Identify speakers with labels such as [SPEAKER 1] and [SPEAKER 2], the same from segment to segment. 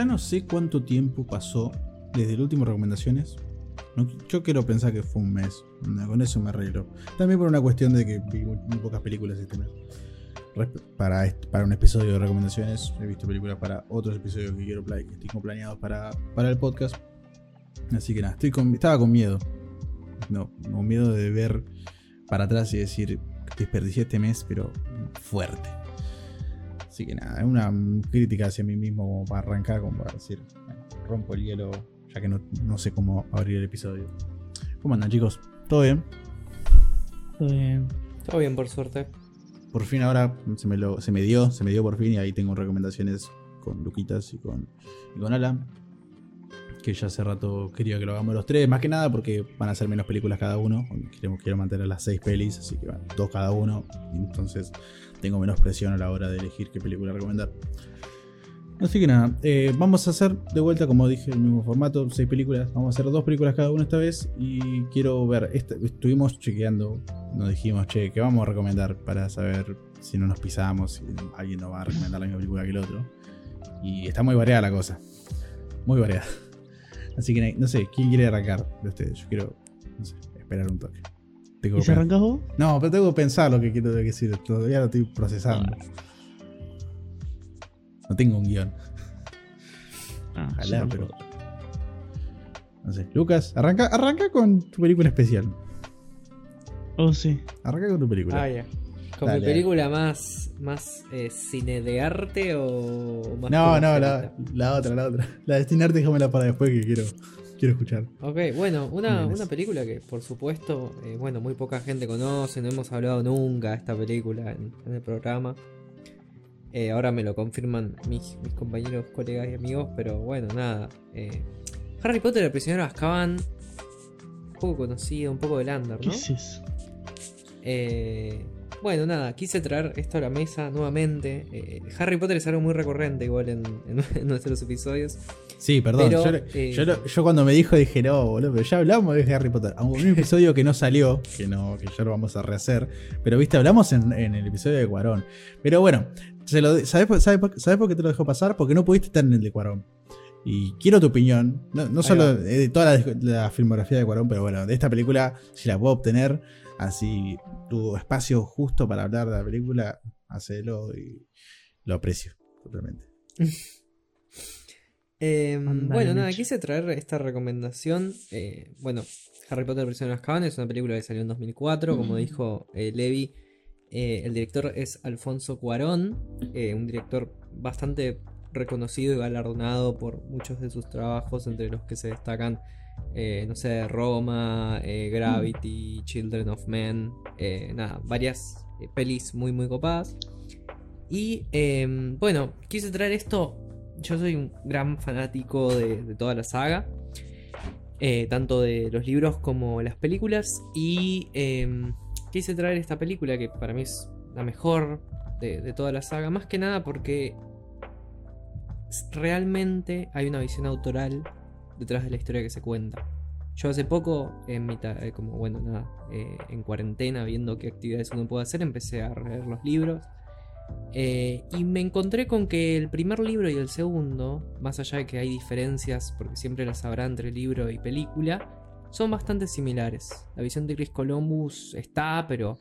[SPEAKER 1] ya no sé cuánto tiempo pasó desde el último recomendaciones. Yo quiero pensar que fue un mes. Con eso me arreglo. También por una cuestión de que vi muy, pocas películas este mes. Para, para un episodio de recomendaciones, he visto películas para otros episodios que quiero pla- que tengo planeados para, para el podcast. Así que nada, estaba con miedo. No, con miedo de ver para atrás y decir, desperdicié este mes, pero fuerte. Así que nada, es una crítica hacia mí mismo como para arrancar, como para decir, bueno, rompo el hielo, ya que no, no sé cómo abrir el episodio. ¿Cómo andan chicos? ¿Todo bien?
[SPEAKER 2] Todo bien.
[SPEAKER 3] Todo bien, por suerte.
[SPEAKER 1] Por fin ahora se me, lo, se me dio, se me dio por fin y ahí tengo recomendaciones con Luquitas y con, y con Alan. Que ya hace rato quería que lo hagamos los tres, más que nada porque van a ser menos películas cada uno. Queremos, quiero mantener las seis pelis, así que van dos cada uno. Entonces tengo menos presión a la hora de elegir qué película recomendar. Así que nada, eh, vamos a hacer de vuelta, como dije, el mismo formato, seis películas. Vamos a hacer dos películas cada uno esta vez. Y quiero ver, esta- estuvimos chequeando, nos dijimos, che, ¿qué vamos a recomendar para saber si no nos pisamos, si alguien nos va a recomendar la misma película que el otro? Y está muy variada la cosa. Muy variada. Así que no sé, ¿quién quiere arrancar de ustedes? Yo quiero, no sé, esperar un toque. Tengo
[SPEAKER 2] ¿Y se arrancas vos?
[SPEAKER 1] No, pero tengo que pensar lo que quiero decir. Todavía lo estoy procesando. No tengo un guion.
[SPEAKER 2] Ah,
[SPEAKER 1] Ojalá, pero. No sé. Lucas, arranca, arranca con tu película especial.
[SPEAKER 2] Oh, sí.
[SPEAKER 1] Arranca con tu película.
[SPEAKER 3] Ah, ya. ¿Con
[SPEAKER 1] Dale,
[SPEAKER 3] mi película más, más eh, cine de arte o más
[SPEAKER 1] no, no, la, la otra, la otra. La de Destinarte, déjamela para después que quiero, quiero escuchar.
[SPEAKER 3] Ok, bueno, una, una
[SPEAKER 1] es-
[SPEAKER 3] película que por supuesto, eh, bueno, muy poca gente conoce, no hemos hablado nunca de esta película en, en el programa. Eh, ahora me lo confirman mis, mis compañeros, colegas y amigos, pero bueno, nada. eh, Harry Potter, el prisionero de Azkaban, un poco conocido, un poco de Lander,
[SPEAKER 2] ¿Qué
[SPEAKER 3] ¿no?
[SPEAKER 2] es eso?
[SPEAKER 3] Eh, bueno, nada, quise traer esto a la mesa nuevamente. Eh, Harry Potter es algo muy recurrente igual en, en- en nuestros episodios.
[SPEAKER 1] Sí, perdón.
[SPEAKER 3] Pero,
[SPEAKER 1] yo,
[SPEAKER 3] eh,
[SPEAKER 1] yo cuando me dijo dije, no, boludo, pero ya hablamos de Harry Potter. Aunque un episodio que no salió, que no, que ya lo vamos a rehacer. Pero viste, hablamos en, en el episodio de Cuarón. Pero bueno, se lo, de- ¿sabes, por- sabes sabes por qué te lo dejó pasar? Porque no pudiste estar en el de Cuarón. Y quiero tu opinión, no, solo de toda la, la filmografía de Cuarón, pero bueno, de esta película, si la puedo obtener, así tu espacio justo para hablar de la película, hacelo y lo aprecio totalmente.
[SPEAKER 3] Eh,
[SPEAKER 2] Ándale,
[SPEAKER 3] bueno, nada, quise traer esta recomendación. eh, bueno, Harry Potter, prisionero de Azkaban es una película que salió en 2004, como dijo eh, Levi. eh, el director es Alfonso Cuarón, eh, un director bastante reconocido y galardonado por muchos de sus trabajos, entre los que se destacan, eh, no sé, Roma, eh, Gravity, Children of Men, eh, nada, varias pelis muy, muy copadas. Y eh, bueno, quise traer esto. Yo soy un gran fanático de, toda la saga, tanto de los libros como las películas. Y eh, quise traer esta película que para mí es la mejor de, de toda la saga, más que nada porque realmente hay una visión autoral detrás de la historia que se cuenta. Yo hace poco, en mitad, eh, como bueno, nada, eh, en cuarentena, viendo qué actividades uno puede hacer, empecé a leer los libros. Eh, y me encontré con que el primer libro y el segundo, más allá de que hay diferencias, porque siempre las habrá entre libro y película, son bastante similares. La visión de Chris Columbus está, pero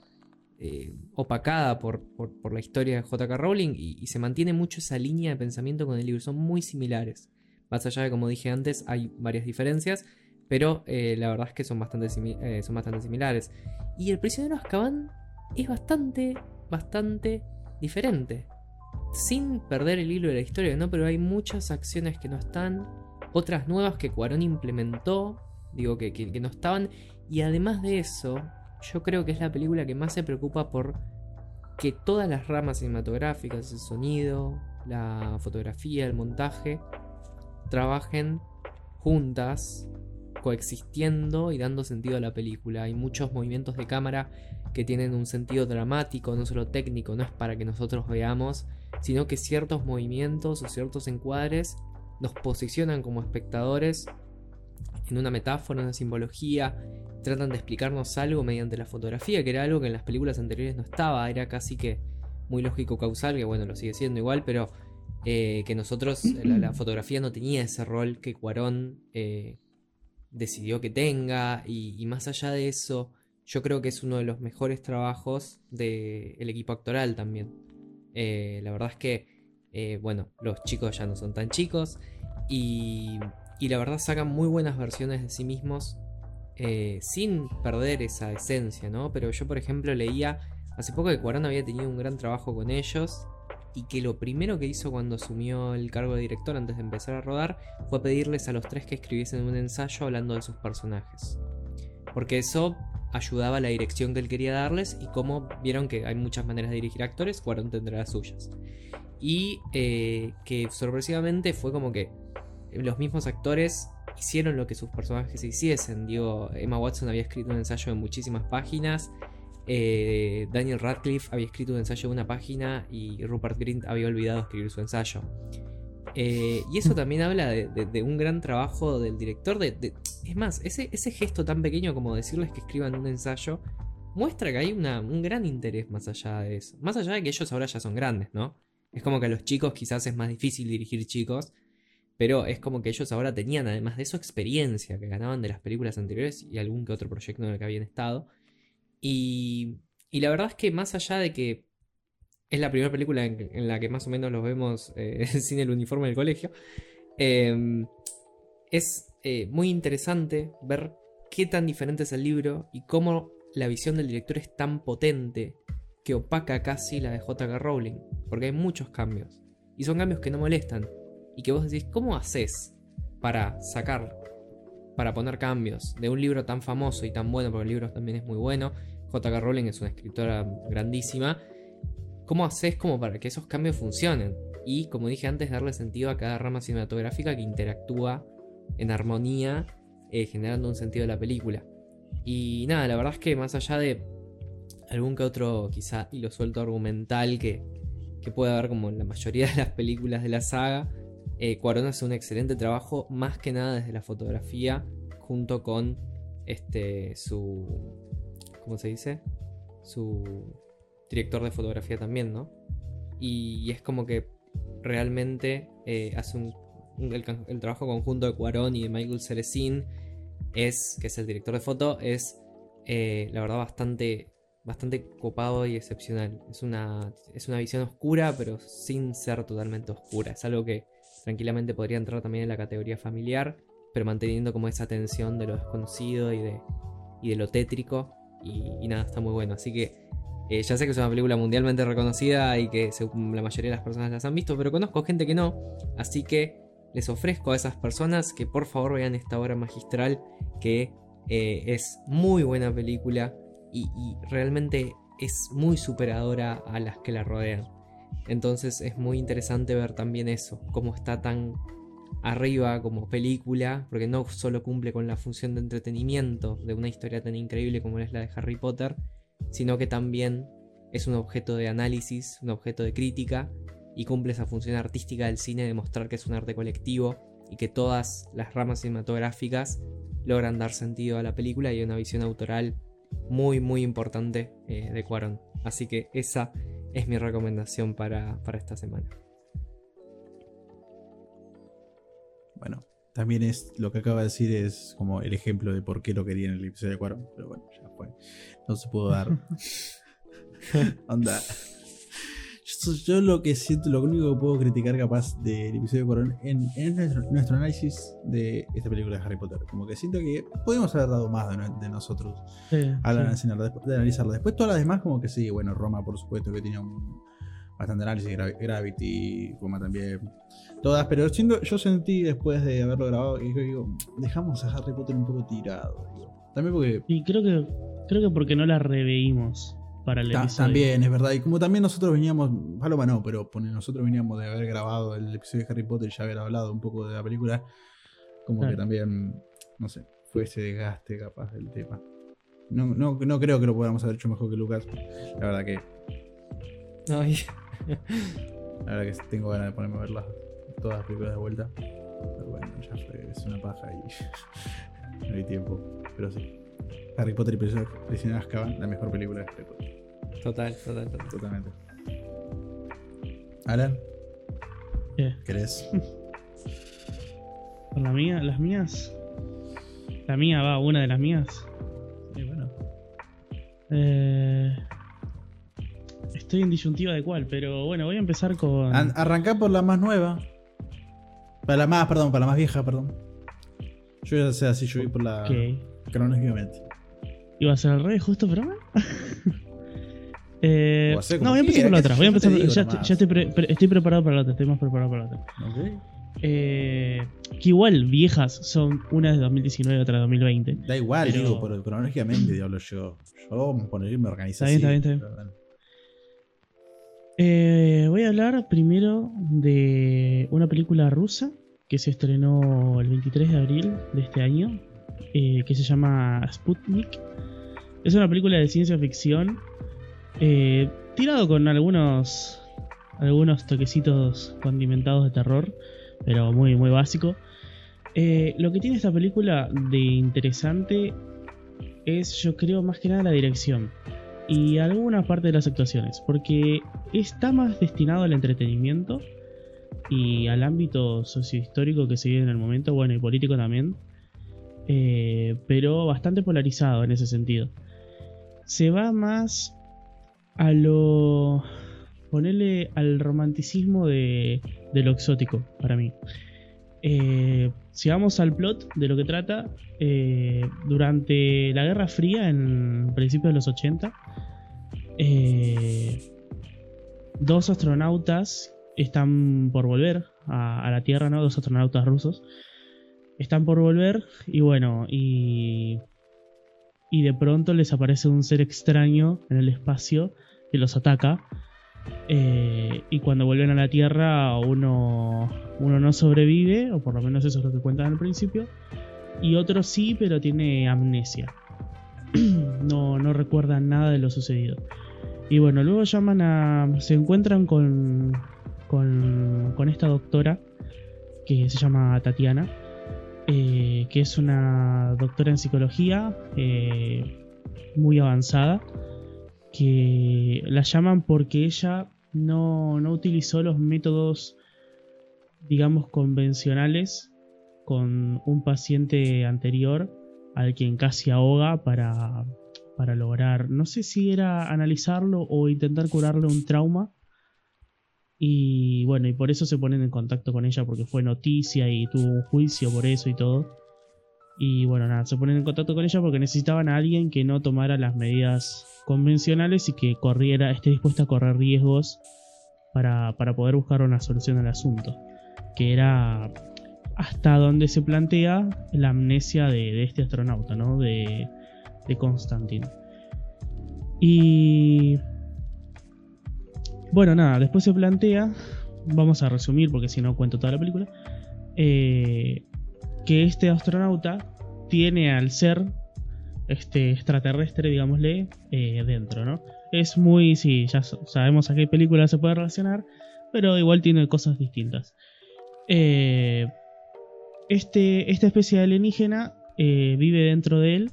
[SPEAKER 3] opacada por, por- la historia de J.K. Rowling y se mantiene mucho esa línea de pensamiento con el libro. Son muy similares. Más allá de, como dije antes, hay varias diferencias, pero eh, la verdad es que son bastante, eh, son bastante similares. Y el prisionero Azkaban es bastante, bastante diferente. Sin perder el hilo de la historia, ¿no? Pero hay muchas acciones que no están, otras nuevas que Cuarón implementó, digo que- que no estaban. Y además de eso, yo creo que es la película que más se preocupa por que todas las ramas cinematográficas, el sonido, la fotografía, el montaje, trabajen juntas, coexistiendo y dando sentido a la película. Hay muchos movimientos de cámara que tienen un sentido dramático, no solo técnico, no es para que nosotros veamos, sino que ciertos movimientos o ciertos encuadres nos posicionan como espectadores en una metáfora, una simbología, tratan de explicarnos algo mediante la fotografía, que era algo que en las películas anteriores no estaba, era casi que muy lógico causal, que bueno, lo sigue siendo igual, pero eh, que nosotros, la, la fotografía no tenía ese rol que Cuarón eh, decidió que tenga, y, más allá de eso, yo creo que es uno de los mejores trabajos del equipo actoral también. Eh, la verdad es que, eh, bueno, los chicos ya no son tan chicos y, y la verdad sacan muy buenas versiones de sí mismos eh, sin perder esa esencia, ¿no? Pero yo, por ejemplo, leía hace poco que Cuarón había tenido un gran trabajo con ellos y que lo primero que hizo cuando asumió el cargo de director antes de empezar a rodar fue pedirles a los tres que escribiesen un ensayo hablando de sus personajes. Porque eso ayudaba a la dirección que él quería darles y como vieron que hay muchas maneras de dirigir actores, Cuarón tendrá las suyas. Y eh, que sorpresivamente fue como que los mismos actores hicieron lo que sus personajes hiciesen. Digo, Emma Watson había escrito un ensayo de muchísimas páginas. Eh, Daniel Radcliffe había escrito un ensayo de una página y Rupert Grint había olvidado escribir su ensayo. Eh, y eso también habla de, un gran trabajo del director. De, es más, ese, ese gesto tan pequeño como decirles que escriban un ensayo muestra que hay una- un gran interés más allá de eso. Más allá de que ellos ahora ya son grandes, ¿no? Es como que a los chicos quizás es más difícil dirigir chicos. Pero es como que ellos ahora tenían, además de eso, experiencia que ganaban de las películas anteriores y algún que otro proyecto en el que habían estado. Y, la verdad es que más allá de que es la primera película en, la que más o menos los vemos eh, sin el uniforme del colegio, eh, es eh, muy interesante ver qué tan diferente es el libro y cómo la visión del director es tan potente que opaca casi la de J.K. Rowling, porque hay muchos cambios. Y son cambios que no molestan. Y que vos decís, ¿cómo haces para sacar, para poner cambios de un libro tan famoso y tan bueno, porque el libro también es muy bueno? J.K. Rowling es una escritora grandísima. ¿Cómo haces como para que esos cambios funcionen? Y como dije antes, darle sentido a cada rama cinematográfica que interactúa en armonía, eh, generando un sentido de la película. Y nada, la verdad es que más allá de algún que otro quizá hilo suelto argumental que, que puede haber como en la mayoría de las películas de la saga, eh, hace un excelente trabajo, más que nada desde la fotografía, junto con este su. ¿Cómo se dice? Su director de fotografía también, ¿no? Y, es como que realmente eh, hace un, el, trabajo conjunto de Cuarón y de Michael Ceresin es, que es el director de foto, es eh, la verdad bastante, bastante copado y excepcional. Es una, es una visión oscura, pero sin ser totalmente oscura. Es algo que tranquilamente podría entrar también en la categoría familiar, pero manteniendo como esa tensión de lo desconocido y de, y de lo tétrico. Y, nada, está muy bueno. Así que eh, ya sé que es una película mundialmente reconocida y que se- la mayoría de las personas las han visto, pero conozco gente que no. Así que les ofrezco a esas personas que por favor vean esta obra magistral que eh, es muy buena película y realmente es muy superadora a las que la rodean. Entonces es muy interesante ver también eso, cómo está tan arriba como película, porque no solo cumple con la función de entretenimiento de una historia tan increíble como es la de Harry Potter, sino que también es un objeto de análisis, un objeto de crítica y cumple esa función artística del cine de mostrar que es un arte colectivo y que todas las ramas cinematográficas logran dar sentido a la película y una visión autoral muy muy importante eh, de Cuarón. Así que esa es mi recomendación para, para esta semana.
[SPEAKER 1] Bueno, también es lo que acaba de decir es como el ejemplo de por qué lo quería en el episodio de Cuarón. Pero bueno, ya fue. No se pudo dar. Onda. Yo, yo lo que siento, lo único que puedo criticar capaz del episodio de Cuarón en, en nuestro, nuestro análisis de esta película de Harry Potter. Como que siento que podemos haber dado más de, no- de nosotros
[SPEAKER 2] Sí,
[SPEAKER 1] al
[SPEAKER 2] sí.
[SPEAKER 1] analizarla, después de analizarla. Después todas las demás, como que sí, bueno, Roma por supuesto que tenía un bastante análisis, Gra- Gravity, Roma también. Todas, pero siento, yo sentí después de haberlo grabado, y digo, dejamos a Harry Potter un poco tirado. digo. También porque
[SPEAKER 2] Y creo que, creo que porque no la reveímos para el
[SPEAKER 1] ta-
[SPEAKER 2] episodio.
[SPEAKER 1] también es verdad, y como también nosotros veníamos, Paloma no, pero nosotros veníamos de haber grabado el episodio de Harry Potter y ya haber hablado un poco de la película, como que
[SPEAKER 2] Claro.
[SPEAKER 1] también, no sé, fue ese desgaste capaz del tema. No, no, no creo que lo podamos haber hecho mejor que Lucas. La verdad que
[SPEAKER 3] Ay,
[SPEAKER 1] La verdad que tengo ganas de ponerme a ver las, todas las películas de vuelta. Pero bueno, ya fue, es una paja y no hay tiempo. Pero sí. Harry Potter y Prisionero de Azkaban, la mejor película de Harry Potter.
[SPEAKER 3] total, total, total.
[SPEAKER 1] Totalmente. Alan,
[SPEAKER 2] ¿Qué?
[SPEAKER 1] ¿Querés?
[SPEAKER 2] ¿Por la mía? ¿Las mías? La mía va, una de las mías.
[SPEAKER 1] Sí, bueno.
[SPEAKER 2] Eh, estoy en disyuntiva de cuál, pero bueno, voy a empezar con.
[SPEAKER 1] An- arrancá por la más nueva. Para la más, perdón, para la más vieja, perdón. Yo ya sé así, yo voy por la.
[SPEAKER 2] Ok.
[SPEAKER 1] Cronológicamente.
[SPEAKER 2] Iba a ser al revés justo, pero. Eh, no, voy a empezar por la otra. Voy a empezar,
[SPEAKER 1] digo
[SPEAKER 2] ya,
[SPEAKER 1] nomás.
[SPEAKER 2] ya estoy, pre- pre- estoy preparado para la otra. Estoy más preparado para la otra. Eh, que igual viejas son una de 2019 y otra de 2020.
[SPEAKER 1] Da igual,
[SPEAKER 2] Pero-
[SPEAKER 1] digo, pero cronológicamente diablo yo. Yo ponerme me organizo
[SPEAKER 2] Está bien, está bien, está
[SPEAKER 1] bueno.
[SPEAKER 2] Eh, voy a hablar primero de una película rusa que se estrenó el 23 de abril de este año, eh, que se llama Sputnik. Es una película de ciencia ficción, eh, tirado con algunos, algunos toquecitos condimentados de terror, pero muy, muy básico. Eh, lo que tiene esta película de interesante es, yo creo, más que nada la dirección y alguna parte de las actuaciones, porque está más destinado al entretenimiento y al ámbito sociohistórico que se vive en el momento, bueno, y político también, eh, pero bastante polarizado en ese sentido. Se va más a lo. ponerle al romanticismo de, de lo exótico para mí. Eh, si vamos al plot de lo que trata, eh, durante la Guerra Fría, en principios de los 80, eh, dos astronautas están por volver a, a la Tierra, ¿no? Dos astronautas rusos están por volver y bueno, y, y de pronto les aparece un ser extraño en el espacio que los ataca. eh, y cuando vuelven a la Tierra uno, uno no sobrevive, o por lo menos eso es lo que cuentan al principio, y otro sí, pero tiene amnesia. no, no recuerdan nada de lo sucedido. Y bueno, luego llaman a. Se encuentran con. con, con esta doctora que se llama Tatiana, eh, que es una doctora en psicología eh, muy avanzada, que la llaman porque ella no, no utilizó los métodos, digamos, convencionales con un paciente anterior al quien casi ahoga para, para lograr, no sé si era analizarlo o intentar curarle un trauma. Y bueno, y por eso se ponen en contacto con ella porque fue noticia y tuvo un juicio por eso y todo. Y bueno, nada, se ponen en contacto con ella porque necesitaban a alguien que no tomara las medidas convencionales y que corriera, esté dispuesta a correr riesgos para, para poder buscar una solución al asunto. Que era hasta donde se plantea la amnesia de, este astronauta, ¿no? De, de Constantine. Y bueno, nada, después se plantea, vamos a resumir porque si no cuento toda la película, eh, que este astronauta tiene al ser este extraterrestre, digámosle, eh, dentro, ¿no? Es muy, sí, ya sabemos a qué película se puede relacionar, pero igual tiene cosas distintas. Eh, este, esta especie de alienígena vive dentro de él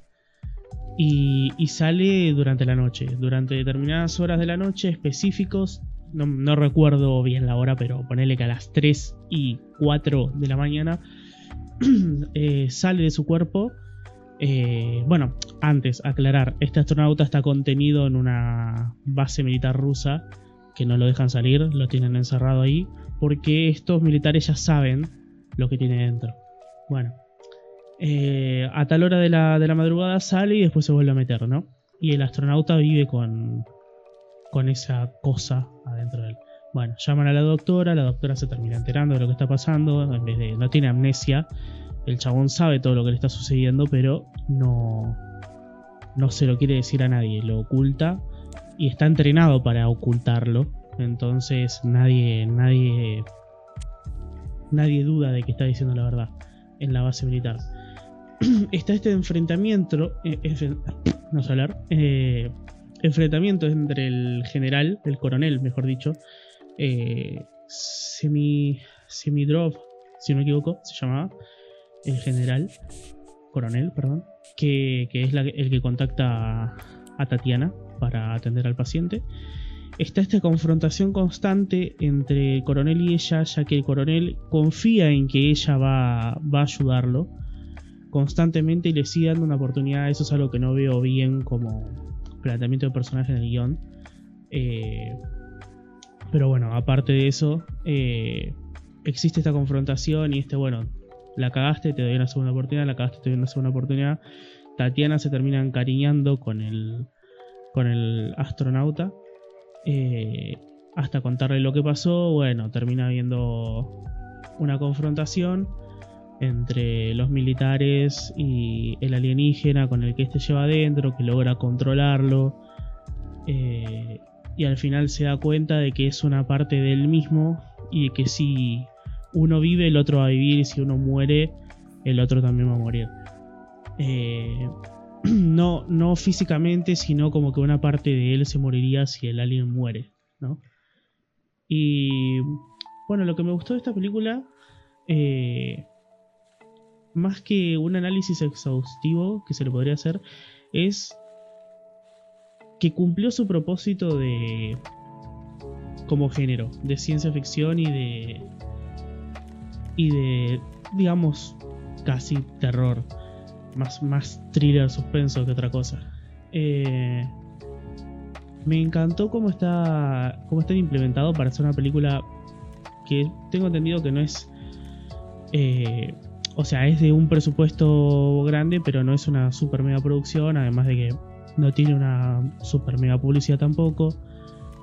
[SPEAKER 2] y, y sale durante la noche, durante determinadas horas de la noche específicos. No, recuerdo bien la hora, pero ponele que a las 3 y 4 de la mañana eh, sale de su cuerpo. Eh, bueno, antes, aclarar, este astronauta está contenido en una base militar rusa que no lo dejan salir, lo tienen encerrado ahí, porque estos militares ya saben lo que tiene dentro. Bueno, eh, a tal hora de la, de la madrugada sale y después se vuelve a meter, ¿no? Y el astronauta vive con, con esa cosa adentro de él. Bueno, llaman a la doctora, la doctora se termina enterando de lo que está pasando, en vez de, no tiene amnesia, el chabón sabe todo lo que le está sucediendo, pero no, no se lo quiere decir a nadie, lo oculta y está entrenado para ocultarlo, entonces nadie, nadie, nadie duda de que está diciendo la verdad en la base militar. está este enfrentamiento, eh, sé hablar, eh, enfrentamiento entre el general, el coronel, mejor dicho, eh, Semi, Semidrov, si no me equivoco, se llamaba, el general, coronel, perdón, que, que es el que contacta a, a Tatiana para atender al paciente. está esta confrontación constante entre el coronel y ella, ya que el coronel confía en que ella va, va a ayudarlo constantemente y le sigue dando una oportunidad. Eso es algo que no veo bien como planteamiento de personaje en el guion. Eh, pero bueno, aparte de eso, eh, existe esta confrontación y este, bueno, la cagaste, te doy una segunda oportunidad, la cagaste, te doy una segunda oportunidad. Tatiana se termina encariñando con el, con el astronauta. Eh, hasta contarle lo que pasó, bueno, termina habiendo una confrontación entre los militares y el alienígena con el que este lleva adentro, que logra controlarlo. Eh, y al final se da cuenta de que es una parte de él mismo y que si uno vive, el otro va a vivir, y si uno muere, el otro también va a morir. Eh, no, no físicamente, sino como que una parte de él se moriría si el alien muere, ¿no? Y bueno, lo que me gustó de esta película, eh, más que un análisis exhaustivo que se le podría hacer, es que cumplió su propósito de como género, de ciencia ficción y de y de digamos casi terror, más más thriller suspenso que otra cosa. Eh, me encantó cómo está cómo está implementado para hacer una película que tengo entendido que no es eh, o sea, es de un presupuesto grande, pero no es una super mega producción, además de que no tiene una super mega publicidad tampoco.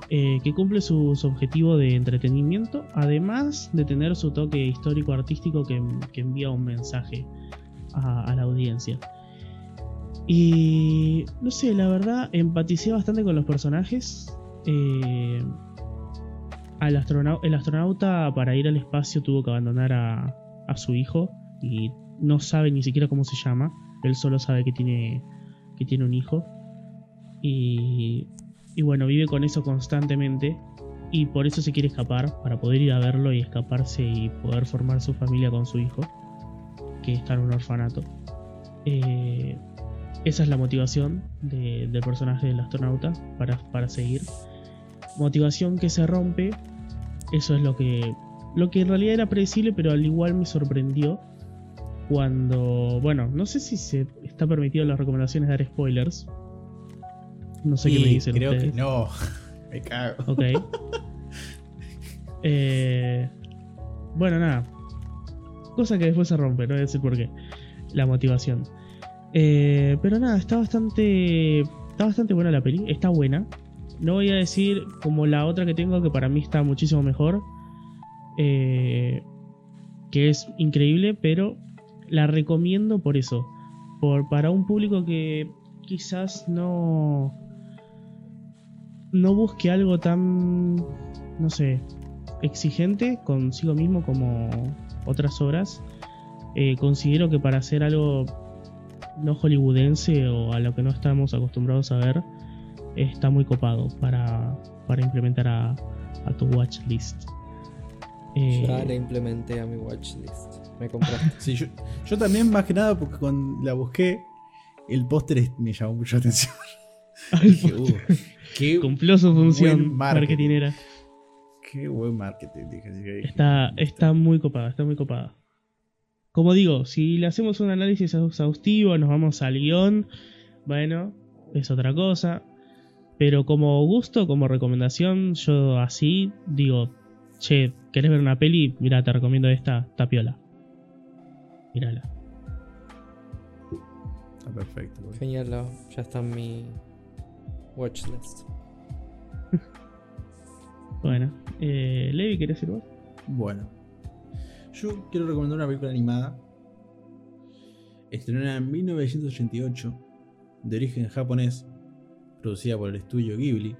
[SPEAKER 2] Eh, que cumple su, objetivo de entretenimiento, además de tener su toque histórico artístico que, envía un mensaje a, la audiencia. Y no sé, la verdad, empaticé bastante con los personajes. Eh, al el astronauta para ir al espacio tuvo que abandonar a, a su hijo y no sabe ni siquiera cómo se llama. Él solo sabe que tiene, que tiene un hijo. Y, y bueno, vive con eso constantemente. Y por eso se quiere escapar, para poder ir a verlo y escaparse y poder formar su familia con su hijo, que está en un orfanato. Eh, esa es la motivación del personaje del astronauta para, para seguir. Motivación que se rompe. Eso es lo que, lo que en realidad era predecible, pero al igual me sorprendió cuando, bueno, no sé si se está permitido en las recomendaciones dar spoilers. No sé qué me dicen
[SPEAKER 1] creo que no. me cago.
[SPEAKER 2] Ok. Eh, bueno, nada. Cosa que después se rompe, no voy a decir por qué. La motivación. Eh, pero nada, está bastante. Está bastante buena la peli. Está buena. No voy a decir como la otra que tengo, que para mí está muchísimo mejor. Eh, que es increíble, pero la recomiendo por eso. Por, para un público que quizás no. No busque algo tan. No sé. Exigente consigo mismo como otras obras. Eh, considero que para hacer algo no hollywoodense o a lo que no estamos acostumbrados a ver, está muy copado para, para implementar a, a tu watchlist.
[SPEAKER 3] Eh, ya la implementé a mi watchlist me
[SPEAKER 1] compraste. yo, también, más que nada, porque cuando la busqué, el póster me llamó mucho la atención.
[SPEAKER 2] Uh, Cumplió su función marketinera.
[SPEAKER 1] Qué buen marketing.
[SPEAKER 2] está, está muy copada, está muy copada. Como digo, si le hacemos un análisis exhaustivo, nos vamos al guion, bueno, es otra cosa. Pero como gusto, como recomendación, yo así digo, che, ¿querés ver una peli? Mira, te recomiendo esta, Tapiola. Mírala.
[SPEAKER 1] Está perfecto.
[SPEAKER 3] Genial, ya está en mi watchlist.
[SPEAKER 2] bueno, eh, Levi, ¿querés decir vos?
[SPEAKER 1] Bueno, yo quiero recomendar una película animada estrenada en 1988, de origen japonés, producida por el estudio Ghibli.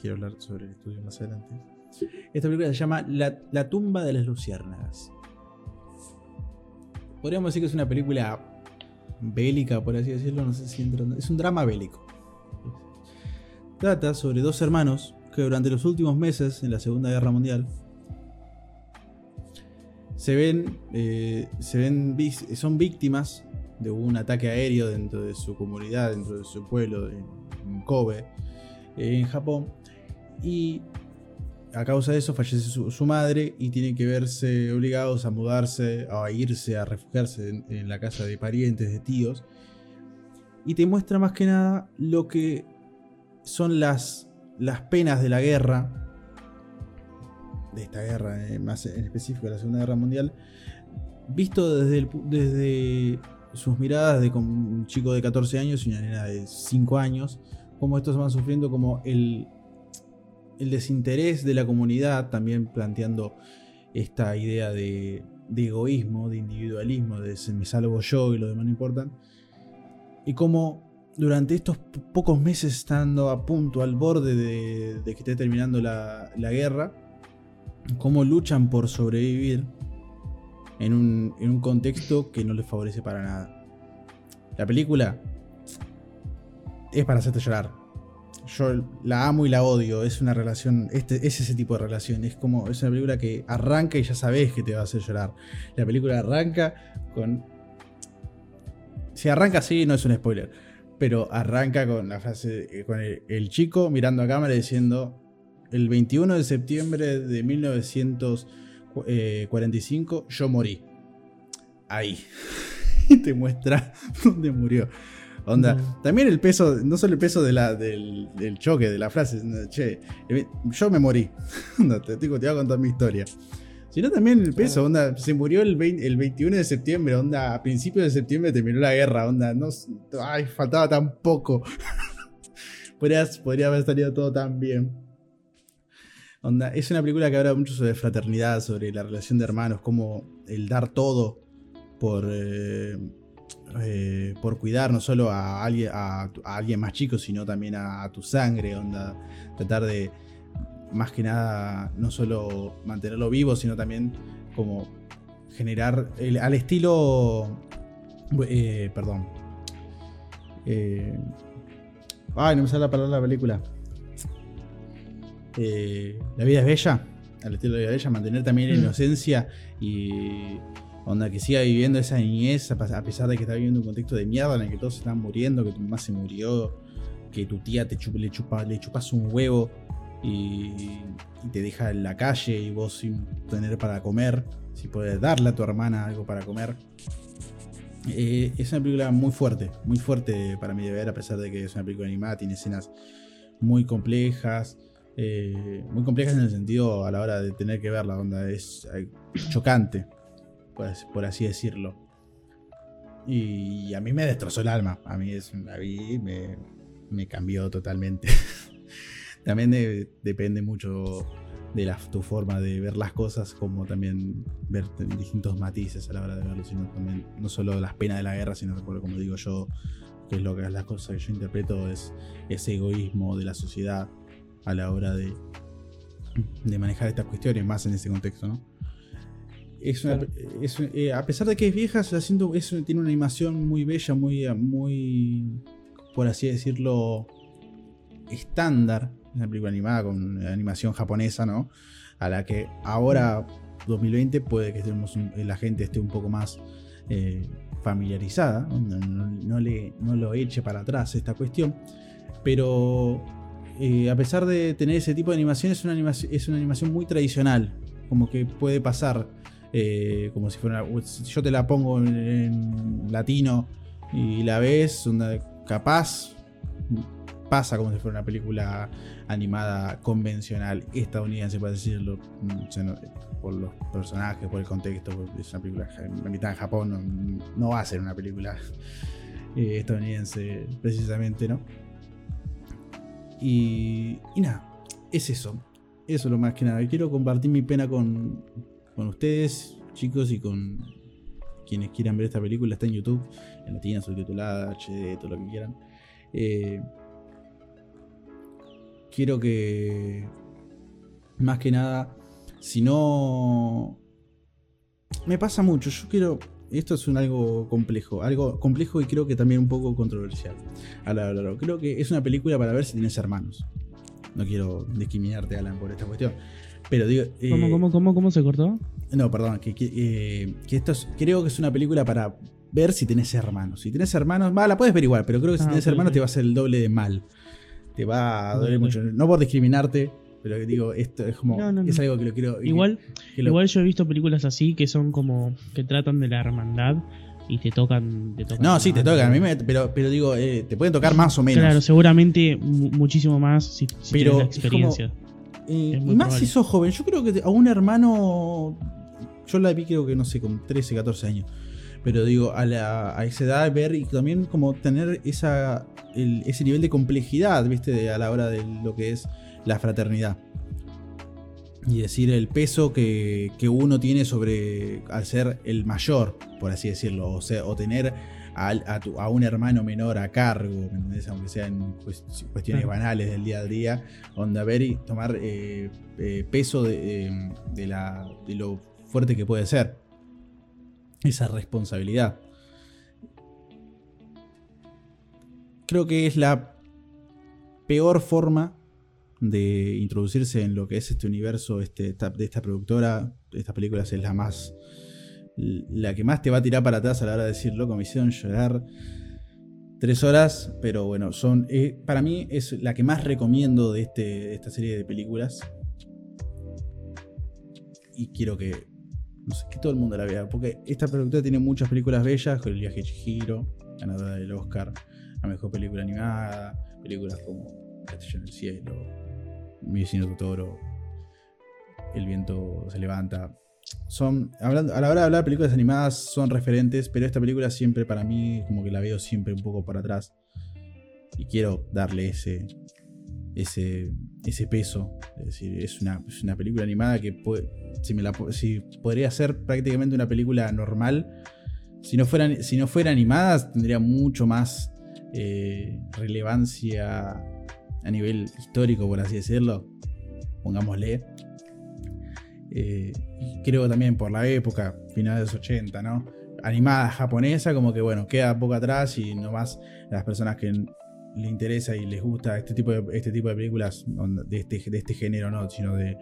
[SPEAKER 1] quiero hablar sobre el estudio más adelante. Esta película se llama La, la tumba de las luciérnagas podríamos decir que es una película bélica, por así decirlo, no sé si es un drama bélico. Trata sobre dos hermanos que durante los últimos meses en la Segunda Guerra Mundial se ven, eh, se ven son víctimas de un ataque aéreo dentro de su comunidad, dentro de su pueblo, en Kobe, en Japón, Y a causa de eso fallece su, madre y tienen que verse obligados a mudarse, a irse, a refugiarse en, la casa de parientes, de tíos. Y te muestra más que nada lo que son las, las penas de la guerra, de esta guerra, eh, más en específico de la Segunda Guerra Mundial, visto desde, desde sus miradas de un chico de 14 años y una nena de 5 años, cómo estos van sufriendo como el, el desinterés de la comunidad, también planteando esta idea de, egoísmo, de individualismo, de me salvo yo y lo demás no importan, y cómo durante estos pocos meses estando a punto, al borde de, que esté terminando la, la guerra, cómo luchan por sobrevivir en un, contexto que no les favorece para nada. La película es para hacerte llorar. Yo la amo y la odio. Es una relación. Este, es ese tipo de relación. Es como. Es una película que arranca y ya sabes que te va a hacer llorar. La película arranca con. Si arranca así, no es un spoiler. Pero arranca con la frase. Eh, con el chico mirando a cámara diciendo el 21 de septiembre de 1945 yo morí. Ahí. y te muestra dónde murió. Onda, también el peso, no solo el peso de la, del, choque, de la frase, che, yo me morí. te, te, voy a contar mi historia. Sino también el peso, onda, se murió el, el 21 de septiembre, onda, a principios de septiembre terminó la guerra, onda, no, ay, faltaba tan poco. podría, podría haber salido todo tan bien es una película que habla mucho sobre fraternidad, sobre la relación de hermanos, como el dar todo por, eh, eh, por cuidar no solo a alguien, a, alguien más chico, sino también a, tu sangre, onda, tratar de, más que nada, no solo mantenerlo vivo, sino también como generar al estilo, eh, perdón, ay, no me sale la palabra de la película. Eh, la vida es bella, al estilo de la vida bella, mantener también la mm. inocencia y onda que siga viviendo esa niñez a pesar de que está viviendo un contexto de mierda en el que todos están muriendo, que tu mamá se murió, que tu tía te le, chupa, le chupas un huevo y, te deja en la calle y vos sin tener para comer, si puedes darle a tu hermana algo para comer. Eh, es una película muy fuerte, muy fuerte para mí de ver, a pesar de que es una película animada, tiene escenas muy complejas, eh, muy complejas en el sentido a la hora de tener que ver la onda. Es eh, chocante, pues, por así decirlo. Y a mí me destrozó el alma. A mí, es, me, cambió totalmente. también depende mucho de la, tu forma de ver las cosas, como también ver distintos matices a la hora de verlo, sino también no solo las penas de la guerra, sino como digo yo, que es lo que las cosas que yo interpreto es ese egoísmo de la sociedad a la hora de, de manejar estas cuestiones, más en ese contexto, ¿no? Eh, a pesar de que es vieja, tiene una animación muy bella, muy, muy, por así decirlo, estándar. Es una película animada con animación japonesa, ¿no? A la que ahora, 2020, puede que estemos la gente esté un poco más eh, familiarizada, no, le, no lo eche para atrás esta cuestión. Pero eh, a pesar de tener ese tipo de animación, es una animación, es una animación muy tradicional. Como que puede pasar eh, como si fuera. Yo te la pongo en, latino y la ves, capaz pasa como si fuera una película animada convencional estadounidense, por decirlo, mm, por los personajes, por el contexto. Es una película mitad en Japón, no, va a ser una película eh, estadounidense precisamente, ¿no? Y, nada, es eso. Eso es lo más que nada. Quiero compartir mi pena con, ustedes, chicos, y con quienes quieran ver esta película. Está en YouTube, en latina, subtitulada, HD, todo lo que quieran. Eh, quiero que, más que nada, si no... Me pasa mucho, yo quiero esto es un algo complejo, algo complejo y creo que también un poco controversial. Creo que es una película para ver si tienes hermanos. No quiero discriminarte, Alan, por esta cuestión. Pero digo.
[SPEAKER 2] ¿Cómo, eh, cómo, cómo, cómo se cortó?
[SPEAKER 1] No, perdón, que, eh, esto creo que es una película para ver si tenés hermanos. Si tenés hermanos, va, la puedes ver igual, pero creo que si ah, tenés hermanos te va a hacer el doble de mal. Te va a doler mucho. No por discriminarte, pero digo, esto es como.
[SPEAKER 2] No, no, no.
[SPEAKER 1] Es algo que lo quiero. que-
[SPEAKER 2] Igual,
[SPEAKER 1] que lo-
[SPEAKER 2] igual yo he visto películas así que son como que tratan de la hermandad y te tocan. Te tocan
[SPEAKER 1] No, sí, te tocan. A mí me, pero, pero digo, eh, te pueden tocar más o menos.
[SPEAKER 2] Claro, seguramente mu- muchísimo más si, si
[SPEAKER 1] Pero
[SPEAKER 2] tienes la
[SPEAKER 1] es
[SPEAKER 2] experiencia.
[SPEAKER 1] Eh, y más
[SPEAKER 2] probable.
[SPEAKER 1] si sos joven. Yo creo que a un hermano. Yo la vi, creo que no sé, con 13, 14 años. Pero digo, a, la- a esa edad, ver y también como tener esa, el- ese nivel de complejidad, ¿viste? De- a la hora de lo que es la fraternidad. Y decir el peso que, que uno tiene sobre. al ser el mayor, por así decirlo. O, sea, o tener al- a, tu- a un hermano menor a cargo, ¿me entendés? Aunque sean cuest- cuestiones banales del día a día. Onda, ver y tomar eh, eh, peso de, eh, de la, de lo fuerte que puede ser. Esa responsabilidad. Creo que es la peor forma de introducirse en lo que es este universo este, de esta productora. Estas películas es la más. La que más te va a tirar para atrás a la hora de decir, loco, me hicieron llorar tres horas, pero bueno, son. eh, para mí es la que más recomiendo de, este, esta serie de películas. Y quiero que. No sé, que todo el mundo la vea. Porque esta productora tiene muchas películas bellas, con el viaje de Chihiro, ganadora del Oscar, la mejor película animada, películas como Castillo en el Cielo, Mi vecino Totoro, El viento se levanta. Son, hablando, a la hora de hablar de películas animadas son referentes, pero esta película siempre para mí como que la veo siempre un poco para atrás. Y quiero darle ese, ese, ese peso. Es decir, es una, es una película animada que puede, si me la, si podría ser prácticamente una película normal. Si no fueran, si no fuera animada, tendría mucho más eh, relevancia a nivel histórico, por así decirlo. Pongámosle. Eh, y creo también por la época, finales de los 80, ¿no? Animada japonesa, como que bueno, queda poco atrás y nomás las personas que le interesa y les gusta este tipo de, este tipo de películas de este, de este género, no, sino de,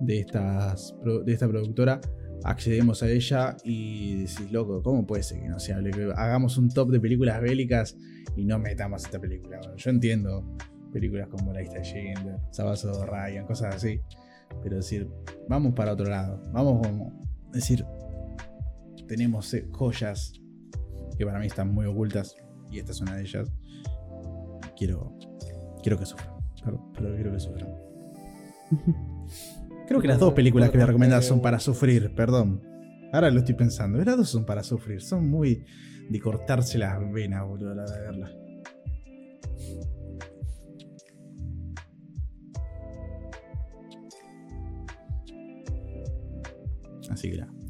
[SPEAKER 1] de, estas, de esta productora, accedemos a ella y decís, loco, ¿cómo puede ser que no se hable? Hagamos un top de películas bélicas y no metamos esta película. Bueno, yo entiendo películas como La de Schindler, Sabazo Ryan, cosas así, pero decir, vamos para otro lado, vamos como, decir, tenemos eh, joyas que para mí están muy ocultas y esta es una de ellas quiero quiero que sufran. Pero, pero quiero que sufran. Creo que las dos películas que voy a recomendar son para sufrir, perdón. Ahora lo estoy pensando. Las dos son para sufrir. Son muy de cortarse las venas, boludo, a la de verlas.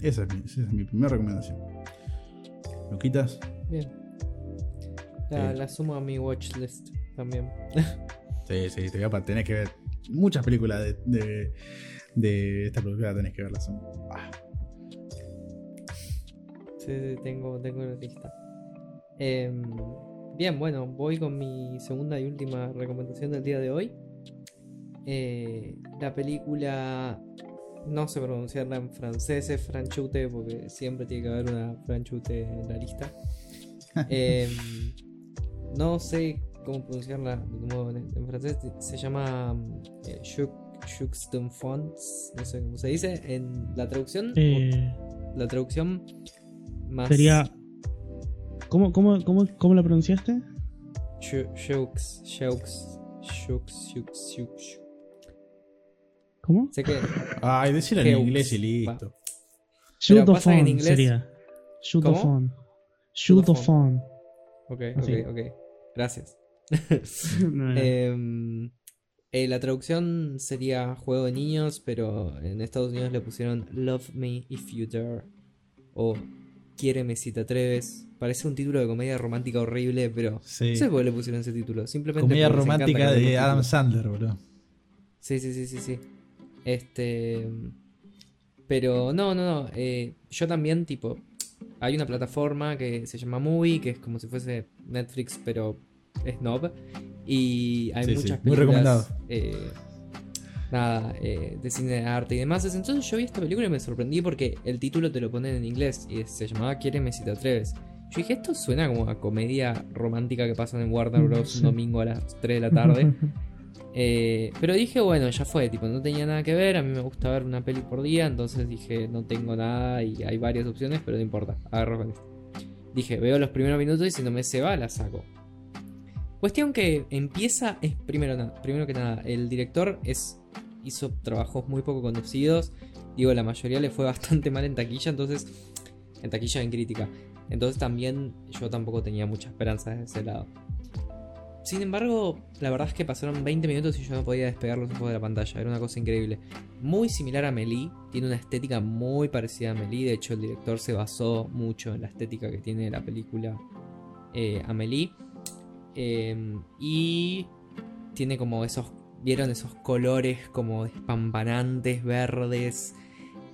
[SPEAKER 1] Esa es mi, esa es mi primera recomendación. ¿Lo quitas?
[SPEAKER 3] Bien. La, la sumo a mi watchlist también.
[SPEAKER 1] Sí, sí, te voy a tenés que ver muchas películas de, de, de esta productora, tenés que verlas. Ah,
[SPEAKER 3] Sí, sí, tengo, tengo la lista. Em, bien, bueno, voy con mi segunda y última recomendación del día de hoy. Eh, la película, no sé pronunciarla en francés, es franchute, porque siempre tiene que haber una franchute en la lista. Em, no sé cómo pronunciarla en, francés, se llama eh, d'Enfants, no sé cómo se dice. En la traducción,
[SPEAKER 2] Eh,
[SPEAKER 3] la traducción más.
[SPEAKER 2] sería. ¿Cómo, cómo, cómo, cómo la pronunciaste?
[SPEAKER 3] Jeux, Jeux, Jeux.
[SPEAKER 2] ¿Cómo?
[SPEAKER 3] Sé que.
[SPEAKER 1] Ay, decirlo en inglés y listo.
[SPEAKER 3] Inglés-
[SPEAKER 2] sería. Shoot
[SPEAKER 3] ¿Cómo?
[SPEAKER 2] phone. Shoot
[SPEAKER 3] Shoot
[SPEAKER 2] phone.
[SPEAKER 3] Ok,
[SPEAKER 2] Así.
[SPEAKER 3] ok, ok. Gracias.
[SPEAKER 2] No, no.
[SPEAKER 3] Em, eh, la traducción sería juego de niños, pero en Estados Unidos le pusieron Love Me If You Dare. O Quiéreme si te atreves. Parece un título de comedia romántica horrible, pero
[SPEAKER 1] Sí.
[SPEAKER 3] no sé por qué le pusieron ese título. Simplemente
[SPEAKER 1] Comedia romántica de Adam
[SPEAKER 3] títulos.
[SPEAKER 1] Sandler, boludo.
[SPEAKER 3] Sí, sí, sí, sí, sí. Este. Pero no, no, no. eh, yo también, tipo. Hay una plataforma que se llama Movie, que es como si fuese Netflix, pero es Nob. Y hay
[SPEAKER 1] Sí, sí,
[SPEAKER 3] muchas
[SPEAKER 1] muy
[SPEAKER 3] películas.
[SPEAKER 1] recomendado.
[SPEAKER 3] eh, nada, eh, de cine de arte y demás. Entonces yo vi esta película y me sorprendí porque el título te lo ponen en inglés y se llamaba Quiéreme si te atreves. Yo dije, esto suena como a comedia romántica que pasan en Warner Bros. Un domingo a las 3 de la tarde. Eh, pero dije, bueno, ya fue, tipo, no tenía nada que ver, a mí me gusta ver una peli por día, entonces dije, no tengo nada y hay varias opciones, pero no importa, agarro con esto. Dije, veo los primeros minutos y si no me se va, la saco. Cuestión que empieza es primero, primero que nada, el director es, hizo trabajos muy poco conocidos, digo, la mayoría le fue bastante mal en taquilla, entonces, en taquilla en crítica. Entonces también yo tampoco tenía mucha esperanza de ese lado. Sin embargo, la verdad es que pasaron 20 minutos y yo no podía despegar los ojos de la pantalla. Era una cosa increíble. Muy similar a Melee. Tiene una estética muy parecida a Melee. De hecho, el director se basó mucho en la estética que tiene la película eh, Amelie. Em, y tiene como esos. ¿Vieron esos colores como espampanantes, verdes?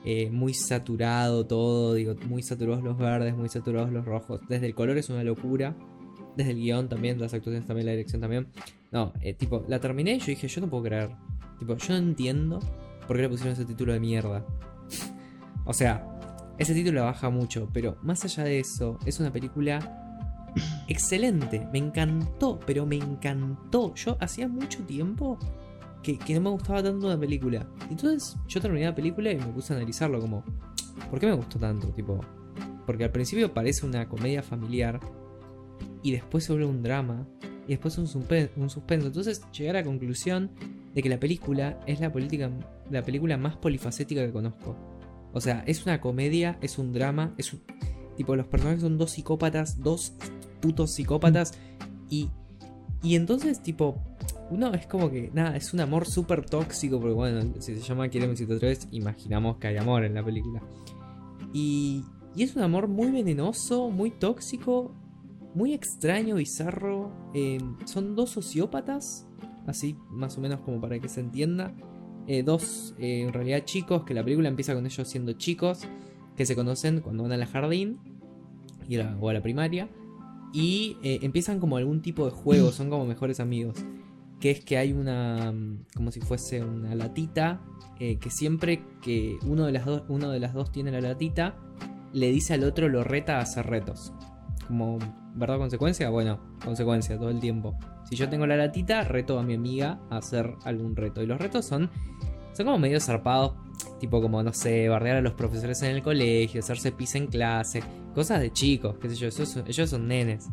[SPEAKER 3] Eh, muy saturado todo. Digo, muy saturados los verdes, muy saturados los rojos. Desde el color es una locura desde el guion también, las actuaciones también, la dirección también. No, eh, tipo, la terminé y yo dije, yo no puedo creer. Tipo, yo no entiendo por qué le pusieron ese título de mierda. o sea, ese título baja mucho, pero más allá de eso, es una película excelente. Me encantó, pero me encantó. Yo hacía mucho tiempo que, que, no me gustaba tanto una película. Entonces yo terminé la película y me puse a analizarlo como, ¿por qué me gustó tanto? Tipo, porque al principio parece una comedia familiar y después vuelve un drama y después un, un suspenso. Entonces llegué a la conclusión de que la película es la, política, la película más polifacética que conozco. O sea, es una comedia, es un drama, es. Tipo, los personajes son dos psicópatas, dos putos psicópatas. Y, y entonces, tipo, uno es como que, nada, es un amor súper tóxico. Porque bueno, si se llama Quiere 3, imaginamos que hay amor en la película. Y, y es un amor muy venenoso, muy tóxico muy extraño, bizarro. Em, son dos sociópatas, así más o menos como para que se entienda. Eh, dos, eh, en realidad, chicos, que la película empieza con ellos siendo chicos, que se conocen cuando van al jardín y o a la primaria. Y eh, empiezan como algún tipo de juego, son como mejores amigos. Que es que hay una, mm, como si fuese una latita, que siempre que uno de, las dos, uno de las dos tiene la latita, le dice al otro, lo reta a hacer retos. Como ¿verdad? Consecuencia, bueno, consecuencia todo el tiempo. Si yo tengo la latita, reto a mi amiga a hacer algún reto. Y los retos son, son como medio zarpados, tipo como, no sé, bardear a los profesores en el colegio, hacerse pis en clase, cosas de chicos, qué sé yo, ellos son nenes.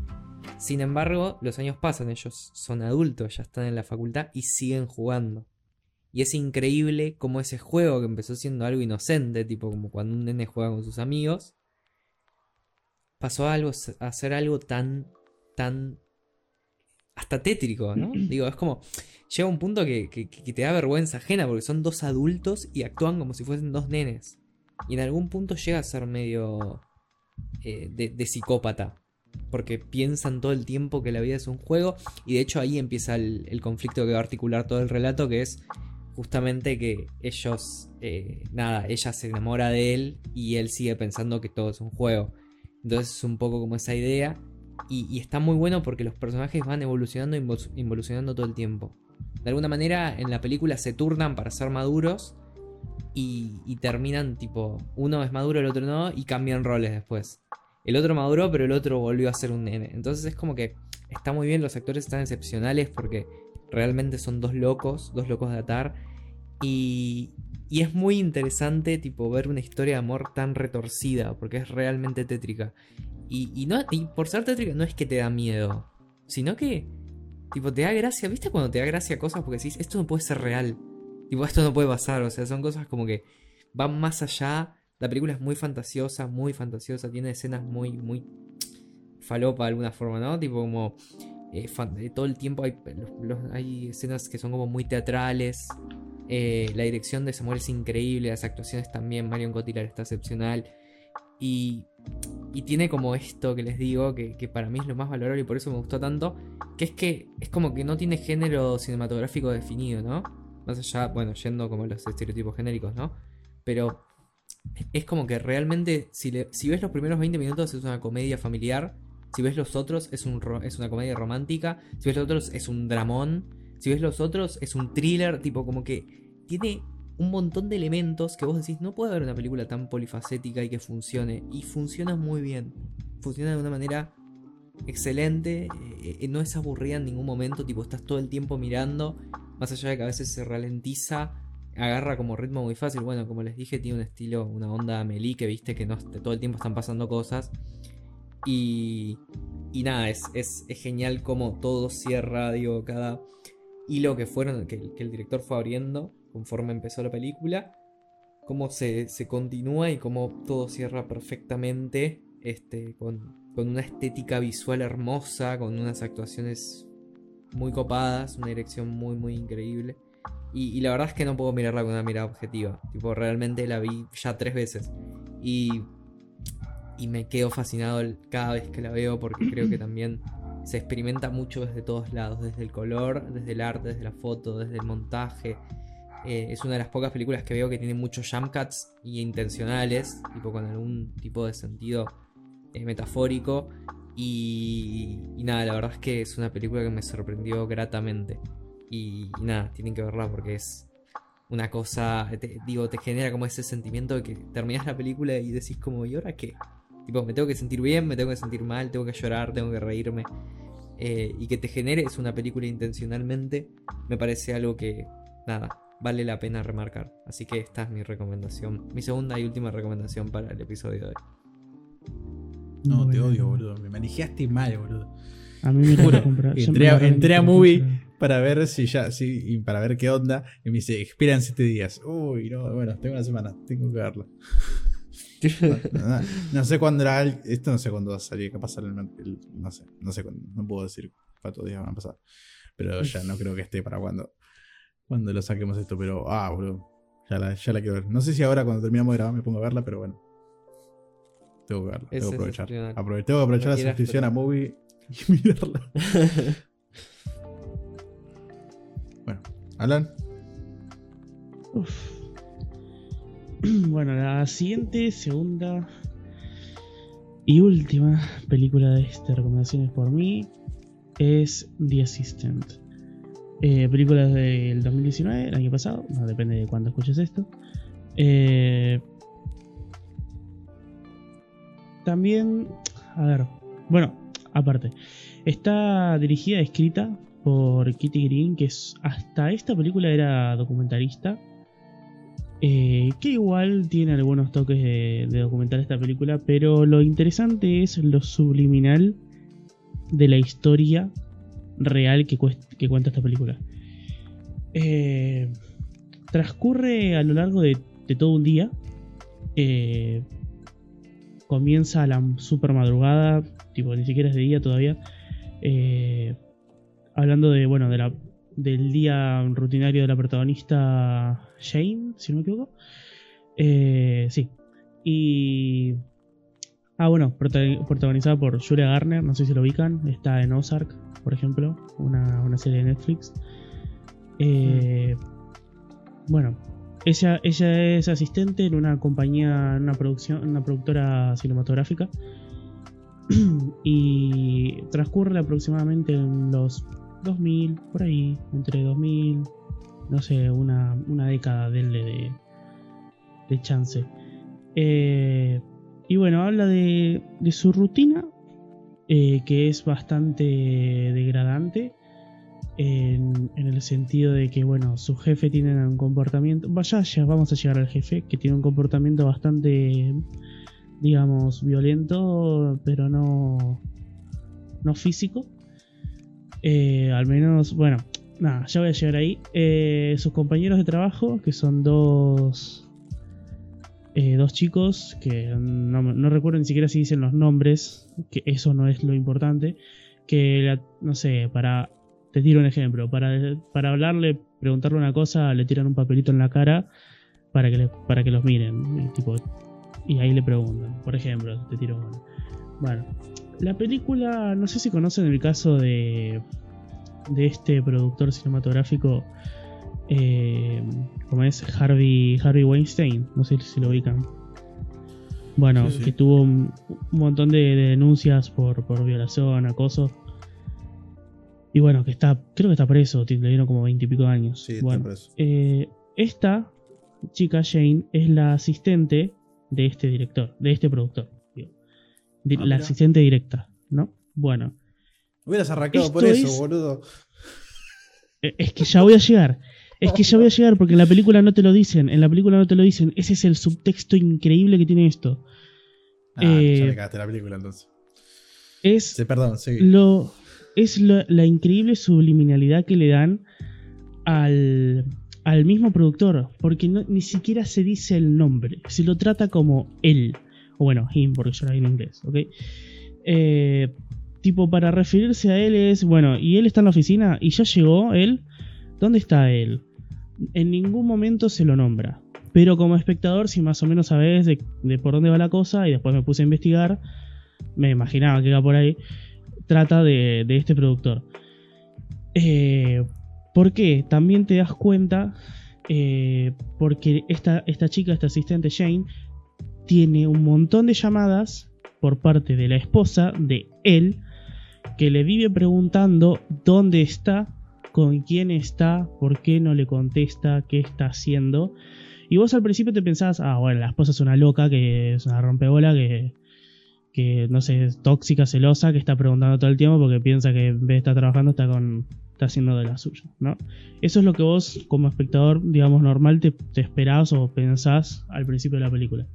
[SPEAKER 3] Sin embargo, los años pasan, ellos son adultos, ya están en la facultad y siguen jugando. Y es increíble como ese juego que empezó siendo algo inocente, tipo como cuando un nene juega con sus amigos, pasó a, algo, a ser algo tan, tan, hasta tétrico, ¿no? Digo, es como, llega un punto que, te da vergüenza ajena porque son dos adultos y actúan como si fuesen dos nenes. Y en algún punto llega a ser medio eh, de, psicópata. Porque piensan todo el tiempo que la vida es un juego. Y de hecho ahí empieza el, conflicto que va a articular todo el relato. Que es justamente que ellos, eh, nada, ella se enamora de él y él sigue pensando que todo es un juego. Entonces es un poco como esa idea. Y, está muy bueno porque los personajes van evolucionando involucionando todo el tiempo. De alguna manera en la película se turnan para ser maduros. Y, terminan tipo, uno es maduro, el otro no, y cambian roles después. El otro maduró, pero el otro volvió a ser un nene. Entonces es como que está muy bien, los actores están excepcionales porque realmente son dos locos, dos locos de atar. Y, y es muy interesante, tipo, ver una historia de amor tan retorcida, porque es realmente tétrica. Y, no, y por ser tétrica no es que te da miedo, sino que, tipo, te da gracia. ¿Viste cuando te da gracia cosas porque decís, esto no puede ser real? Tipo, esto no puede pasar. O sea, son cosas como que van más allá. La película es muy fantasiosa, muy fantasiosa. Tiene escenas muy, muy falopa de alguna forma, ¿no? Tipo, como. Eh, todo el tiempo hay, hay escenas que son como muy teatrales. Eh, la dirección de Samuel es increíble, las actuaciones también, Marion Cotillard está excepcional. Y, y tiene como esto que les digo, que, para mí es lo más valorable y por eso me gustó tanto, que es que es como que no tiene género cinematográfico definido, ¿no? Más allá, bueno, yendo como los estereotipos genéricos, ¿no? Pero es como que realmente, si, si ves los primeros 20 minutos es una comedia familiar, si ves los otros es, un, es una comedia romántica, si ves los otros es un dramón, si ves los otros, es un thriller, tipo como que tiene un montón de elementos que vos decís, no puede haber una película tan polifacética y que funcione. Y funciona muy bien. Funciona de una manera excelente. Eh, eh, no es aburrida en ningún momento, tipo, estás todo el tiempo mirando más allá de que a veces se ralentiza, agarra como ritmo muy fácil. Bueno, como les dije, tiene un estilo, una onda Melee que viste que no, todo el tiempo están pasando cosas. Y, y nada, es, es, genial como todo cierra, digo, cada hilo que fueron, que, el director fue abriendo conforme empezó la película, cómo se, se continúa y cómo todo cierra perfectamente, este, con, con una estética visual hermosa, con unas actuaciones muy copadas, una dirección muy, muy increíble. Y, la verdad es que no puedo mirarla con una mirada objetiva. Tipo, realmente la vi ya tres veces. Y, y me quedo fascinado cada vez que la veo porque creo que también se experimenta mucho desde todos lados. Desde el color, desde el arte, desde la foto, desde el montaje. Eh, es una de las pocas películas que veo que tiene muchos jump cuts y intencionales, tipo con algún tipo de sentido eh, metafórico. Y, nada, la verdad es que es una película que me sorprendió gratamente. Y, nada, tienen que verla porque es una cosa, digo, te genera como ese sentimiento de que terminas la película y decís como, ¿y ahora qué? Tipo, me tengo que sentir bien, me tengo que sentir mal, tengo que llorar, tengo que reírme. Eh, y que te genere es una película intencionalmente, me parece algo que, nada, vale la pena remarcar. Así que esta es mi recomendación, mi segunda y última recomendación para el episodio de hoy.
[SPEAKER 1] No, te odio, boludo. Me manejaste mal, boludo.
[SPEAKER 2] A mí me juro.
[SPEAKER 1] entré, a, entré a movie para ver si ya, sí, y para ver qué onda. Y me dice, esperan siete días. Uy, no, bueno, tengo una semana, tengo que verlo. no, sé cuándo era esto no sé cuándo va a salir, capaz sale el, no sé, no sé cuándo, no puedo decir cuántos días van a pasar. Pero ya no creo que esté para cuando, cuando lo saquemos esto, pero ah, bro, ya la, ya la quiero ver. No sé si ahora cuando terminamos de grabar me pongo a verla, pero bueno. Tengo que verla, tengo que aprovechar. tengo que aprovechar la suscripción a Movie y mirarla. Bueno, Alan.
[SPEAKER 2] Bueno, la siguiente, segunda y última película de estas recomendaciones por mí es The Assistant. Eh, película del 2019, el año pasado, depende de cuándo escuches esto. Eh, también, a ver, bueno, aparte, está dirigida, escrita por Kitty Green, que hasta esta película era documentalista. Eh, que igual tiene algunos toques de, documental esta película, pero lo interesante es lo subliminal de la historia real que, cuenta esta película. Eh, transcurre a lo largo de, todo un día. Eh, comienza a la super madrugada, tipo ni siquiera es de día todavía hablando de, bueno, de del día rutinario de la protagonista Jane, si no me equivoco. Eh, sí. Y. Ah, bueno, protagonizada por Julia Garner, no sé si lo ubican. Está en Ozark, por ejemplo, una, serie de Netflix. Eh, bueno, ella, ella es asistente en una compañía, en una producción, una productora cinematográfica. y transcurre aproximadamente en los 2000, por ahí, entre 2000, no sé, una, una década de, de chance. Eh, y bueno, habla de, de su rutina, eh, que es bastante degradante, en, en, el sentido de que, bueno, su jefe tiene un comportamiento, vaya, ya vamos a llegar al jefe, que tiene un comportamiento bastante, digamos, violento, pero no, no físico. Eh, al menos, bueno, nada, ya voy a llegar ahí. Eh, sus compañeros de trabajo, que son dos, eh, dos chicos, que no, recuerdo ni siquiera si dicen los nombres, que eso no es lo importante, que, no sé, para, te tiro un ejemplo, para, para hablarle, preguntarle una cosa, le tiran un papelito en la cara para que, para que los miren, y, tipo, y ahí le preguntan, por ejemplo, te tiro uno. Bueno, la película, no sé si conocen el caso de, de este productor cinematográfico, eh, como es Harvey, Harvey Weinstein, no sé si lo ubican. Bueno, que tuvo un, montón de, denuncias por, por violación, acoso. Y bueno, que está, creo que está preso, le dieron como veintipico años.
[SPEAKER 1] Sí,
[SPEAKER 2] bueno,
[SPEAKER 1] preso.
[SPEAKER 2] Eh, esta chica Jane es la asistente de este director, de este productor. Ah, la asistente directa, ¿no? Bueno.
[SPEAKER 1] Hubieras arrancado por eso, boludo.
[SPEAKER 2] Eh, Es que ya voy a llegar. Es que ya voy a llegar porque en la película no te lo dicen. En la película no te lo dicen. Ese es el subtexto increíble que tiene esto.
[SPEAKER 1] Ah, ya
[SPEAKER 2] Eh,
[SPEAKER 1] me cagaste la película entonces.
[SPEAKER 2] Es
[SPEAKER 1] Sí, perdón, sí.
[SPEAKER 2] lo es lo- la increíble subliminalidad que le dan al, al mismo productor, porque no- ni siquiera se dice el nombre, se lo trata como él, o bueno, him, porque yo lo en inglés, ¿ok? Eh, tipo, para referirse a él es, bueno, y él está en la oficina y ya llegó él, ¿dónde está él? En ningún momento se lo nombra. Pero como espectador, si más o menos sabes de, por dónde va la cosa, y después me puse a investigar, me imaginaba que iba por ahí, trata de, de este productor. Eh, ¿Por qué? También te das cuenta, eh, porque esta, esta chica, esta asistente Jane, tiene un montón de llamadas por parte de la esposa de él, que le vive preguntando dónde está, con quién está, por qué no le contesta, qué está haciendo. Y vos al principio te pensás, ah, bueno, la esposa es una loca, que es una rompebola, que, que no sé, es tóxica, celosa, que está preguntando todo el tiempo porque piensa que en vez de estar trabajando está con está haciendo de la suya, ¿no? Eso es lo que vos como espectador, digamos, normal te, te esperás o pensás al principio de la película.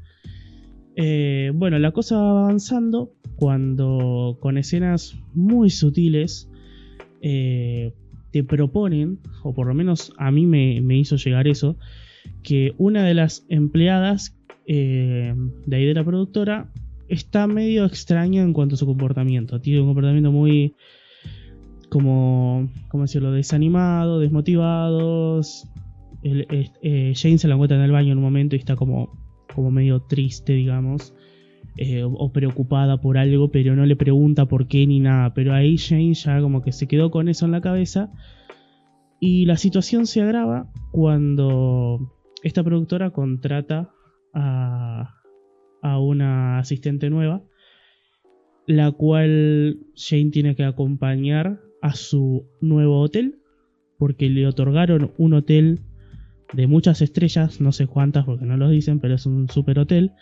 [SPEAKER 2] Eh, bueno, la cosa va avanzando cuando con escenas muy sutiles eh, te proponen, o por lo menos a mí me, hizo llegar eso, que una de las empleadas eh, de ahí de la productora está medio extraña en cuanto a su comportamiento. Tiene un comportamiento muy, como, ¿cómo decirlo? Desanimado, desmotivado. El- Jane se la encuentra en el baño en un momento y está como, como medio triste, digamos. eh, o preocupada por algo, pero no le pregunta por qué ni nada. Pero ahí Jane ya como que se quedó con eso en la cabeza. Y la situación se agrava cuando esta productora contrata a, a una asistente nueva, la cual Jane tiene que acompañar a su nuevo hotel, porque le otorgaron un hotel de muchas estrellas, no sé cuántas porque no lo dicen, pero es un super hotel,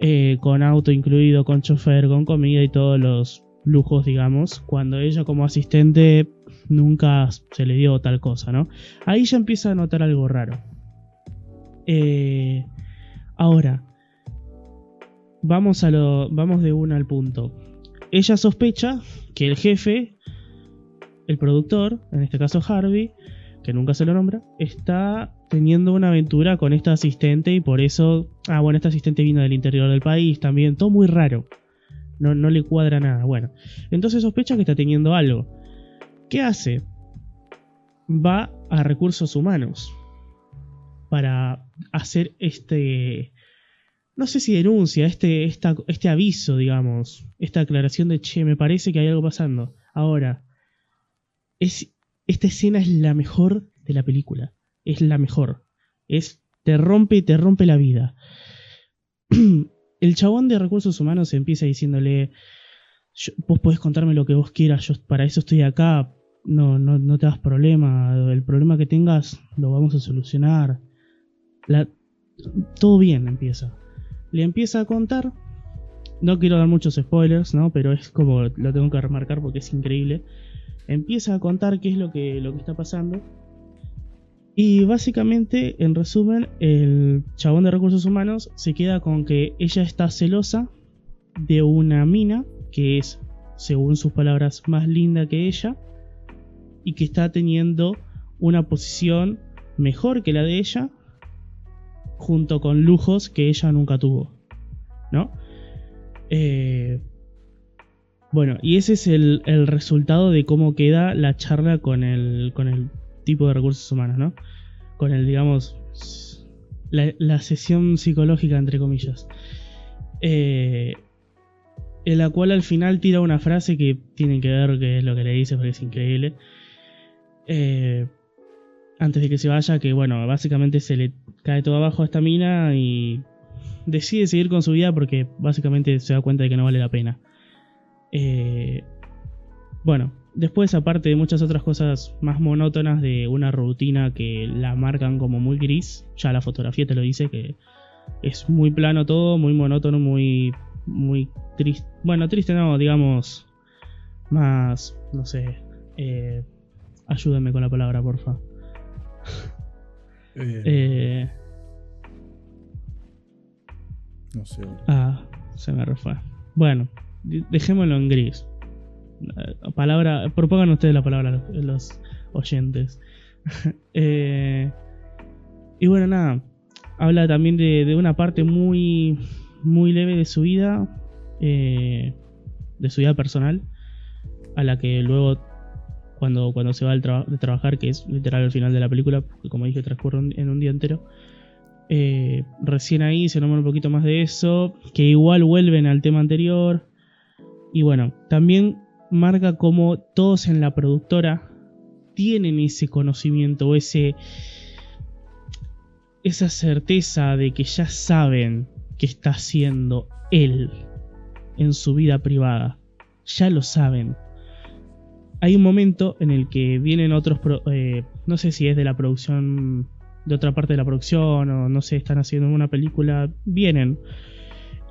[SPEAKER 2] eh, con auto incluido, con chofer, con comida y todos los lujos, digamos, cuando ella como asistente nunca se le dio tal cosa, ¿no? Ahí ya empieza a notar algo raro. Eh, ahora, vamos a lo. Vamos de una al punto. Ella sospecha que el jefe, el productor, en este caso Harvey, que nunca se lo nombra, está teniendo una aventura con esta asistente y por eso. Ah, bueno, esta asistente vino del interior del país también, todo muy raro. No, no le cuadra nada. Bueno, entonces sospecha que está teniendo algo. ¿Qué hace? Va a recursos humanos para hacer este, no sé si denuncia, este, este aviso, digamos, esta aclaración de, che, me parece que hay algo pasando. Ahora, es, esta escena es la mejor de la película, es la mejor, es, te rompe, te rompe la vida. El chabón de recursos humanos empieza diciéndole, "Yo- vos podés contarme lo que vos quieras, yo para eso estoy acá, no, no, no te das problema, el problema que tengas lo vamos a solucionar. La- todo bien empieza. Le empieza a contar. No quiero dar muchos spoilers, ¿no? Pero es como lo tengo que remarcar porque es increíble. Empieza a contar qué es lo que, lo que está pasando. Y básicamente, en resumen, el chabón de recursos humanos se queda con que ella está celosa de una mina que es, según sus palabras, más linda que ella y que está teniendo una posición mejor que la de ella junto con lujos que ella nunca tuvo. ¿No? Eh, bueno, y ese es el, el resultado de cómo queda la charla con el, con el tipo de recursos humanos, ¿no? Con el, digamos, la, sesión psicológica, entre comillas. Eh, en la cual al final tira una frase que tienen que ver qué es lo que le dice, porque es increíble. Eh, antes de que se vaya, que bueno, básicamente se le cae todo abajo a esta mina y decide seguir con su vida porque básicamente se da cuenta de que no vale la pena. Eh, bueno, después aparte de muchas otras cosas más monótonas de una rutina que la marcan como muy gris, ya la fotografía te lo dice que es muy plano todo, muy monótono, muy muy triste, bueno, triste no, digamos más, no sé, eh, Ayúdenme con la palabra, porfa.
[SPEAKER 1] Eh,
[SPEAKER 2] Eh,
[SPEAKER 1] no sé.
[SPEAKER 2] ah, se me refue. Bueno, de- dejémoslo en gris. Eh, Palabra, propongan ustedes la palabra los, oyentes. Eh, y bueno, nada. Habla también de, de una parte muy, muy leve de su vida, eh, de su vida personal, a la que luego, cuando, cuando se va traba- de trabajar, que es literal al final de la película, porque como dije, transcurre en un día entero, recién ahí se nombra un poquito más de eso, que igual vuelven al tema anterior. Y bueno, también marca como todos en la productora tienen ese conocimiento ese esa certeza de que ya saben que está haciendo él en su vida privada. Ya lo saben. Hay un momento en el que vienen otros, eh, no sé si es de la producción, de otra parte de la producción o no sé, están haciendo una película, vienen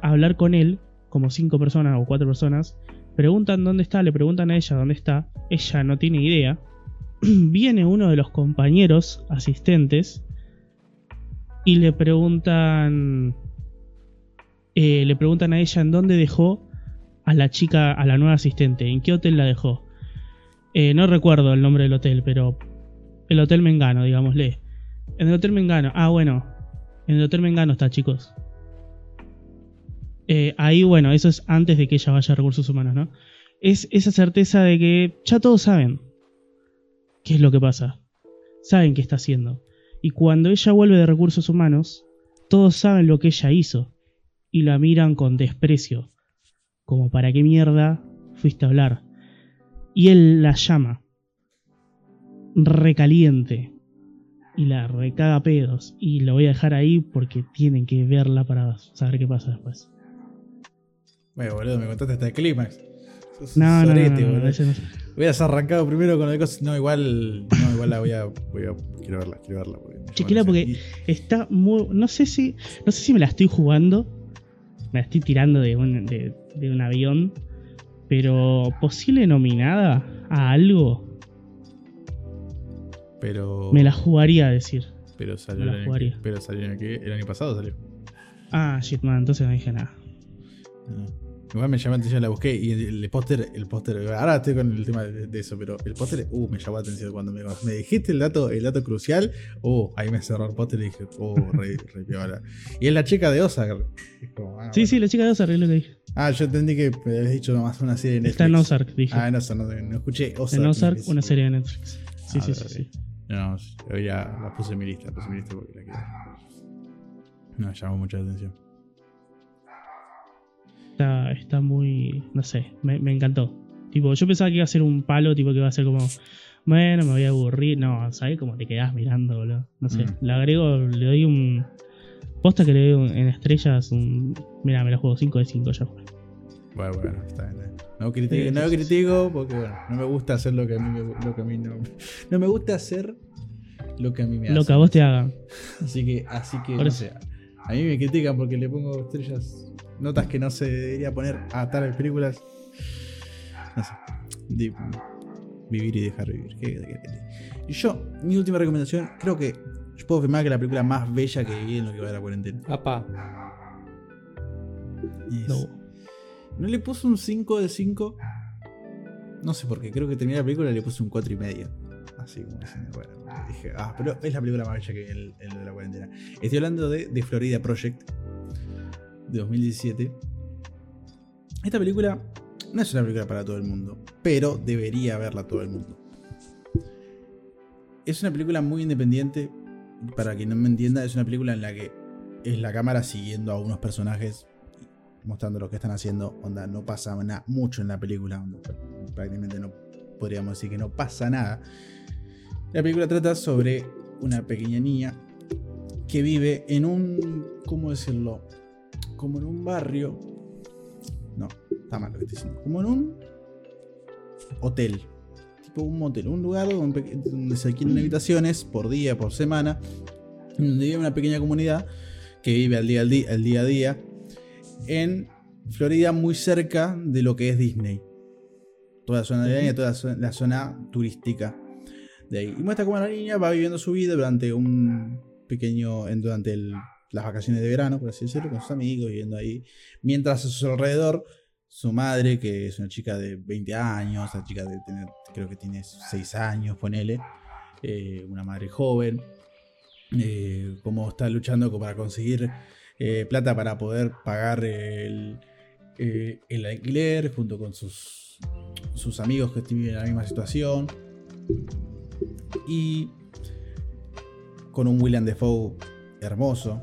[SPEAKER 2] a hablar con él, como cinco personas o cuatro personas, preguntan dónde está, le preguntan a ella dónde está, ella no tiene idea. Viene uno de los compañeros asistentes y le preguntan eh, le preguntan a ella en dónde dejó a la chica, a la nueva asistente, en qué hotel la dejó. Eh, no recuerdo el nombre del hotel, pero el hotel Mengano, digámosle. En el hotel Mengano, ah bueno, en el hotel Mengano está, chicos. Eh, ahí, bueno, eso es antes de que ella vaya a recursos humanos, ¿no? Es esa certeza de que ya todos saben qué es lo que pasa. Saben qué está haciendo. Y cuando ella vuelve de recursos humanos, todos saben lo que ella hizo. Y la miran con desprecio. Como para qué mierda fuiste a hablar. Y él la llama. Recaliente. Y la recaga pedos. Y lo voy a dejar ahí porque tienen que verla para saber qué pasa después.
[SPEAKER 1] Bueno, boludo, me contaste hasta el clímax.
[SPEAKER 2] No, no, no, no, no, no-
[SPEAKER 1] Hubieras arrancado primero con la cosa. No, igual. No, igual la voy a. Voy a quiero verla, quiero verla. porque me llama
[SPEAKER 2] Chequela
[SPEAKER 1] la
[SPEAKER 2] porque está muy. No sé si. No sé si me la estoy jugando. Me la estoy tirando de un, de, de un avión. Pero posible nominada a algo.
[SPEAKER 1] Pero.
[SPEAKER 2] Me la jugaría a decir.
[SPEAKER 1] Pero salió,
[SPEAKER 2] me la
[SPEAKER 1] el
[SPEAKER 2] jugaría.
[SPEAKER 1] que- pero salió el año, que- el año pasado salió.
[SPEAKER 2] Ah, shit, man, entonces no dije nada.
[SPEAKER 1] Ah. Igual me llamó la atención, la busqué y el, el póster, el póster, ahora estoy con el tema de, de eso, pero el póster, uh, me llamó la atención cuando me, me dijiste el dato, el dato crucial, uh, ahí me cerró el póster y dije, uh, re, re piola. Y es la chica de Ozark. Como, ah,
[SPEAKER 2] Sí,
[SPEAKER 1] bueno.
[SPEAKER 2] sí, la chica de Ozark es lo que dije.
[SPEAKER 1] Ah, yo entendí que me habías dicho nomás una serie de Netflix.
[SPEAKER 2] Está en Ozark, dije.
[SPEAKER 1] Ah, en Ozark, no, no escuché Ozark.
[SPEAKER 2] en Ozark, una serie de Netflix. Sí,
[SPEAKER 1] Ah,
[SPEAKER 2] sí, sí,
[SPEAKER 1] ok.
[SPEAKER 2] sí.
[SPEAKER 1] No, yo ya la puse en mi lista, la puse en mi lista porque la quiero. No, me llamó mucha atención.
[SPEAKER 2] Está, está muy. No sé, me, me encantó. Tipo, yo pensaba que iba a ser un palo, tipo que iba a ser como. Bueno, me voy a aburrir. No, ¿sabes cómo te quedás mirando, boludo? No sé.
[SPEAKER 1] Mm.
[SPEAKER 2] Le agrego, le doy un. Posta que le doy un- en estrellas un. Mira, me la juego 5 de 5 ya fue.
[SPEAKER 1] Bueno, bueno, está bien. No critico,
[SPEAKER 2] Sí,
[SPEAKER 1] no critico porque bueno, no me gusta hacer lo que a mí, me- lo que a mí no. No me gusta hacer lo que a mí me hace.
[SPEAKER 2] Lo que a vos te haga.
[SPEAKER 1] Así que, así que,
[SPEAKER 2] Por
[SPEAKER 1] no sé. A mí me critican porque le pongo estrellas, notas que no se debería poner a tales películas. No sé. Vivir y dejar vivir. ¿Qué- qué- qué- Y yo, mi última recomendación, creo que yo puedo afirmar que la película más bella que vi en lo que va de la cuarentena.
[SPEAKER 3] Apá.
[SPEAKER 1] Es-
[SPEAKER 2] No.
[SPEAKER 1] No le puse un 5 de 5. No sé por qué, creo que terminé la película y le puse un 4 y medio. Así como diciendo, bueno, dije, ah, pero es la película más bella que el, el de la cuarentena. Estoy hablando de, de Florida Project de 2017. Esta película no es una película para todo el mundo, pero debería verla todo el mundo. Es una película muy independiente. Para quien no me entienda, es una película en la que es la cámara siguiendo a unos personajes mostrando lo que están haciendo. Onda, no pasa na- mucho en la película. prácticamente no podríamos decir que no pasa nada. La película trata sobre una pequeña niña que vive en un. ¿Cómo decirlo? Como en un barrio. No, está mal lo que estoy diciendo. Como en un hotel. Tipo un motel. Un lugar donde, se adquieren habitaciones por día, por semana. Donde vive una pequeña comunidad que vive al día, al día, al día a día en Florida, muy cerca de lo que es Disney. Toda la zona de Disney, toda la zona, la zona turística. de ahí. Y muestra cómo la niña va viviendo su vida durante un pequeño, durante el- las vacaciones de verano, por así decirlo, con sus amigos, viviendo ahí. Mientras a su alrededor, su madre, que es una chica de 20 años, esa chica de creo que tiene 6 años, ponele, eh, una madre joven, eh, cómo está luchando para conseguir eh, plata para poder pagar el, eh, el alquiler junto con sus, sus amigos que viven en la misma situación. Y con un William Defoe hermoso.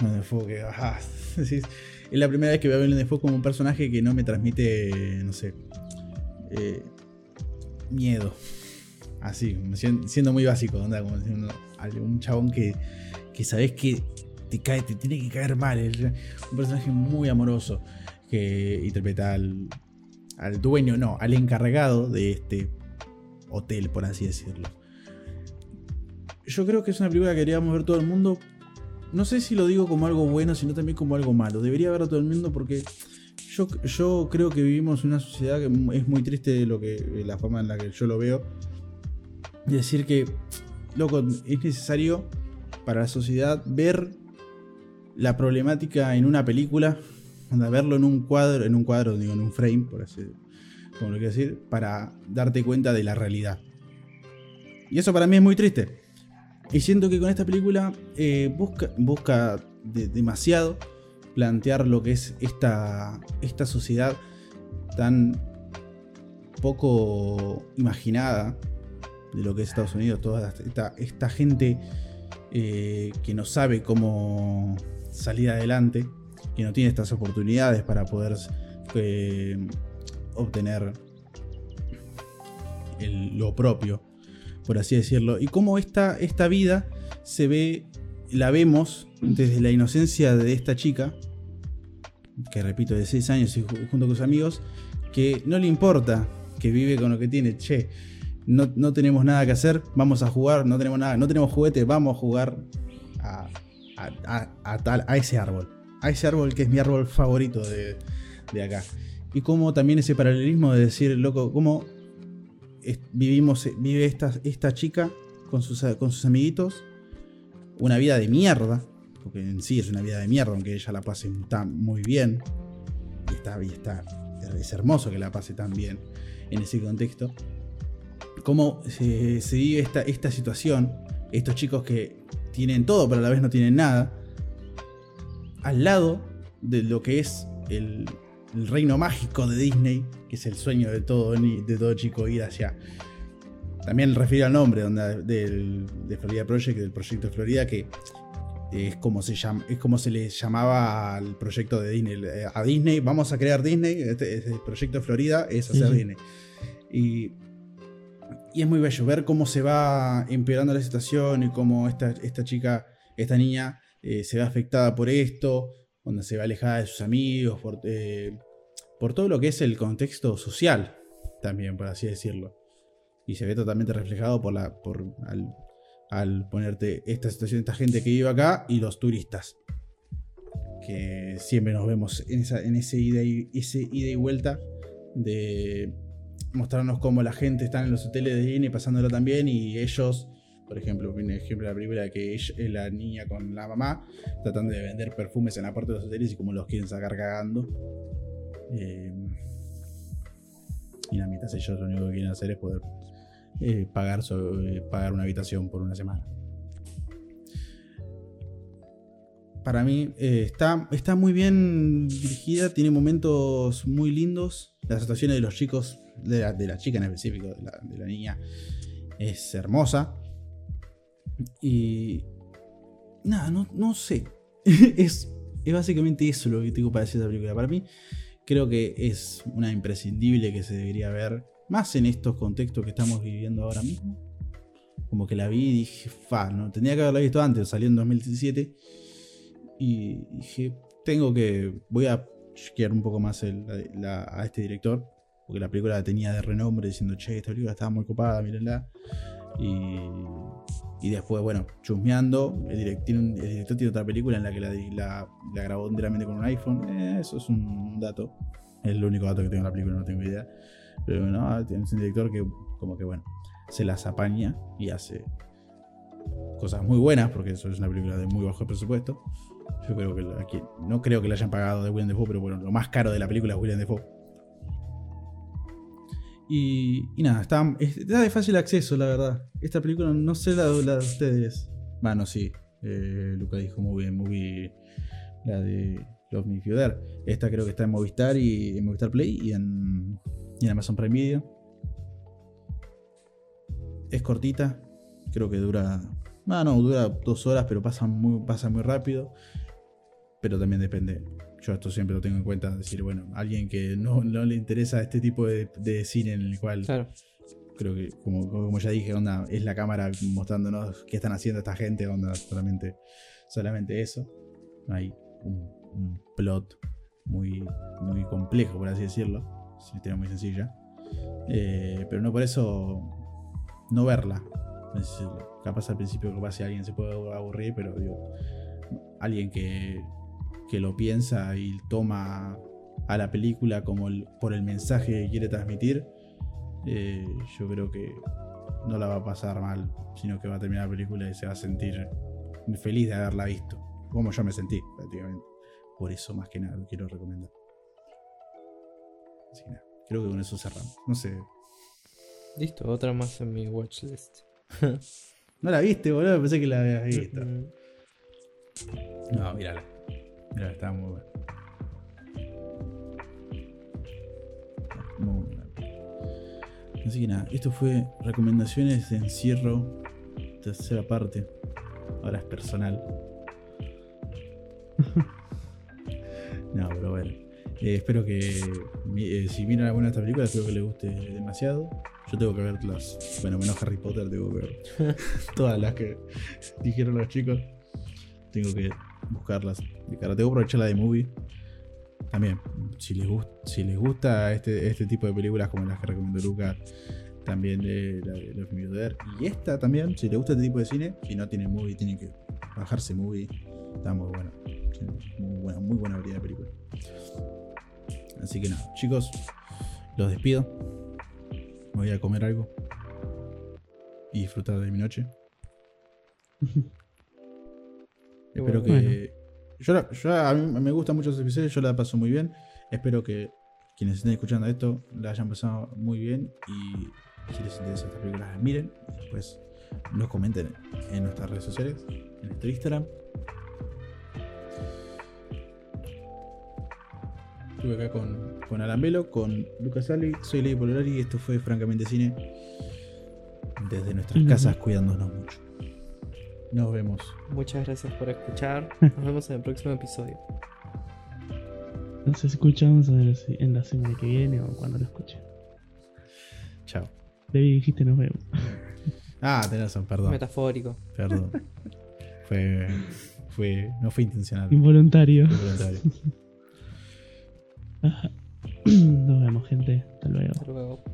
[SPEAKER 1] William Defoe que, ajá, es la primera vez que veo a William Defoe como un personaje que no me transmite, no sé, eh, miedo. Así, sien- siendo muy básico, onda, como diciendo, un chabón que, que sabes que te cae, te tiene que caer mal. es un personaje muy amoroso que interpreta al, al dueño, no, al encargado de este hotel, por así decirlo. Yo creo que es una película que queríamos ver todo el mundo. No sé si lo digo como algo bueno, sino también como algo malo. Debería verlo todo el mundo porque yo, creo que vivimos una sociedad que es muy triste lo que, la forma en la que yo lo veo. Decir que, loco, es necesario para la sociedad ver la problemática en una película, verlo en un cuadro, en un cuadro, digo, en un frame, por así como lo quiero decir, para darte cuenta de la realidad. Y eso para mí es muy triste. Y siento que con esta película eh, busca, busca de- demasiado plantear lo que es esta, esta sociedad tan poco imaginada de lo que es Estados Unidos, toda esta, esta gente eh, que no sabe cómo salir adelante, que no tiene estas oportunidades para poder eh, obtener lo propio, por así decirlo. Y cómo esta, esta vida se ve, la vemos desde la inocencia de esta chica, que repito, de 6 años y ju- junto con sus amigos, que no le importa, que vive con lo que tiene, che, no, no tenemos nada que hacer, vamos a jugar, no tenemos nada, no tenemos juguete, vamos a jugar a, a- a- a tal, a ese árbol. A ese árbol que es mi árbol favorito de, de acá. Y como también ese paralelismo de decir, loco, cómo vivimos, vive esta, esta chica con sus, con sus amiguitos una vida de mierda, porque en sí es una vida de mierda, aunque ella la pase muy bien. Y está, y está, es hermoso que la pase tan bien en ese contexto. Cómo se, vive esta, esta situación, estos chicos que tienen todo pero a la vez no tienen nada, al lado de lo que es el reino mágico de Disney, que es el sueño de todo, de todo chico ir hacia. También refiero al nombre donde, del, de Florida Project, del proyecto de Florida, que es como se llama, es como se le llamaba al proyecto de Disney. A Disney, vamos a crear Disney, este, este proyecto de Florida es hacer. Disney. Y, y es muy bello ver cómo se va empeorando la situación y cómo esta, esta chica, esta niña, eh, se ve afectada por esto, donde se ve alejada de sus amigos, por, eh, por todo lo que es el contexto social, también, por así decirlo. Y se ve totalmente reflejado por la, por, al, ponerte esta situación, esta gente que vive acá y los turistas. Que siempre nos vemos en, esa, en ese, ida y, ese ida y vuelta de mostrarnos cómo la gente está en los hoteles de Disney pasándolo también y ellos, por ejemplo, un ejemplo de la película que la niña con la mamá tratando de vender perfumes en la puerta de los hoteles y cómo los quieren sacar cagando. Eh, y nada, mientras ellos lo único que quieren hacer es poder eh, pagar, eh, pagar una habitación por una semana. Para mí eh, está, está muy bien dirigida, tiene momentos muy lindos. Las actuaciones de los chicos, de la, de la chica en específico, de la, de la niña, es hermosa. Y. Nada, no, no sé. es, es básicamente eso lo que tengo para decir de esta película. Para mí, creo que es una imprescindible que se debería ver. Más en estos contextos que estamos viviendo ahora mismo. Como que la vi y dije, fa, no, tendría que haberla visto antes, salió en 2017. Y dije, tengo que. Voy a chequear un poco más a este director. Porque la película la tenía de renombre diciendo, che, esta película estaba muy copada, mírenla. Y, y después, bueno, chusmeando, el, director tiene otra película en la que la, grabó enteramente con un iPhone. Eh, eso es un dato. Es el único dato que tengo en la película, no tengo idea. Pero no, es un director que, como que bueno, se las apaña y hace cosas muy buenas, porque eso es una película de muy bajo presupuesto. Yo creo que aquí, no creo que le hayan pagado de William Defoe, pero bueno, lo más caro de la película es William Defoe. Y, y nada, está, de fácil acceso, la verdad. Esta película no sé la, la de ustedes. Bueno, sí. eh, Luca dijo muy bien, muy la de Love Me Dare. Esta creo que está en Movistar y en Movistar Play y en, y en Amazon Prime Video. Es cortita, creo que dura. No, no, dura dos horas, pero pasa muy, pasa muy rápido. Pero también depende. Yo esto siempre lo tengo en cuenta. Decir, bueno, alguien que no, no le interesa este tipo de, de cine en el cual
[SPEAKER 3] Claro.
[SPEAKER 1] creo que, como, como ya dije, onda, es la cámara mostrándonos qué están haciendo esta gente, onda, solamente, solamente eso. Hay un, un plot muy, muy complejo, por así decirlo. Es una historia muy sencilla. Eh, pero no por eso no verla. Capaz al principio, capaz si alguien se puede aburrir, pero digo, alguien que, que lo piensa y toma a la película como el- por el mensaje que quiere transmitir, eh, yo creo que no la va a pasar mal, sino que va a terminar la película y se va a sentir feliz de haberla visto, como yo me sentí prácticamente. Por eso más que nada lo quiero recomendar. Así que nada, creo que con eso cerramos. No sé.
[SPEAKER 3] Listo, otra más en mi watchlist.
[SPEAKER 1] ¿No la viste, boludo? Pensé que la habías visto.
[SPEAKER 3] Mm,
[SPEAKER 1] No, mírala. Mírala, está muy buena. Muy buena. Así que nada, esto fue recomendaciones de encierro, tercera parte. Ahora es personal. no, pero bueno. Eh, espero que eh, si miran alguna de estas películas, espero que les guste demasiado. Yo tengo que ver las. Bueno, menos Harry Potter, tengo que ver todas las que dijeron los chicos. Tengo que buscarlas de cara. Tengo que aprovechar la de movie. También, si les, gust- si les gusta este, este tipo de películas como las que recomendó Luca, también de la de. Y esta también, si les gusta este tipo de cine, si no tienen movie, tienen que bajarse movie. Está muy bueno. Muy buena, muy buena variedad de películas. Así que nada, chicos, los despido. Me voy a comer algo. Y disfrutar de mi noche. Espero
[SPEAKER 3] bueno.
[SPEAKER 1] que. Yo, la- yo a mí me gustan mucho los episodios, yo la paso muy bien. Espero que quienes estén escuchando esto la hayan pasado muy bien. Y si les interesa estas películas, las miren. Y después nos comenten en nuestras redes sociales, en nuestro Instagram. Estuve acá con, con Alan Velo, con Lucas Ali, soy Ley Polorari y esto fue Francamente Cine. Desde nuestras casas cuidándonos mucho. Nos vemos.
[SPEAKER 3] Muchas gracias por escuchar. Nos vemos en el próximo episodio.
[SPEAKER 2] Nos escuchamos en la, en la semana que viene o cuando lo escuchen.
[SPEAKER 1] Chao.
[SPEAKER 2] David dijiste nos vemos.
[SPEAKER 1] Ah, tenés razón, perdón.
[SPEAKER 3] Metafórico.
[SPEAKER 1] Perdón. fue, fue. No fue intencional.
[SPEAKER 2] Involuntario.
[SPEAKER 1] Fue voluntario.
[SPEAKER 2] Nos vemos, gente. Hasta luego.
[SPEAKER 3] Hasta luego.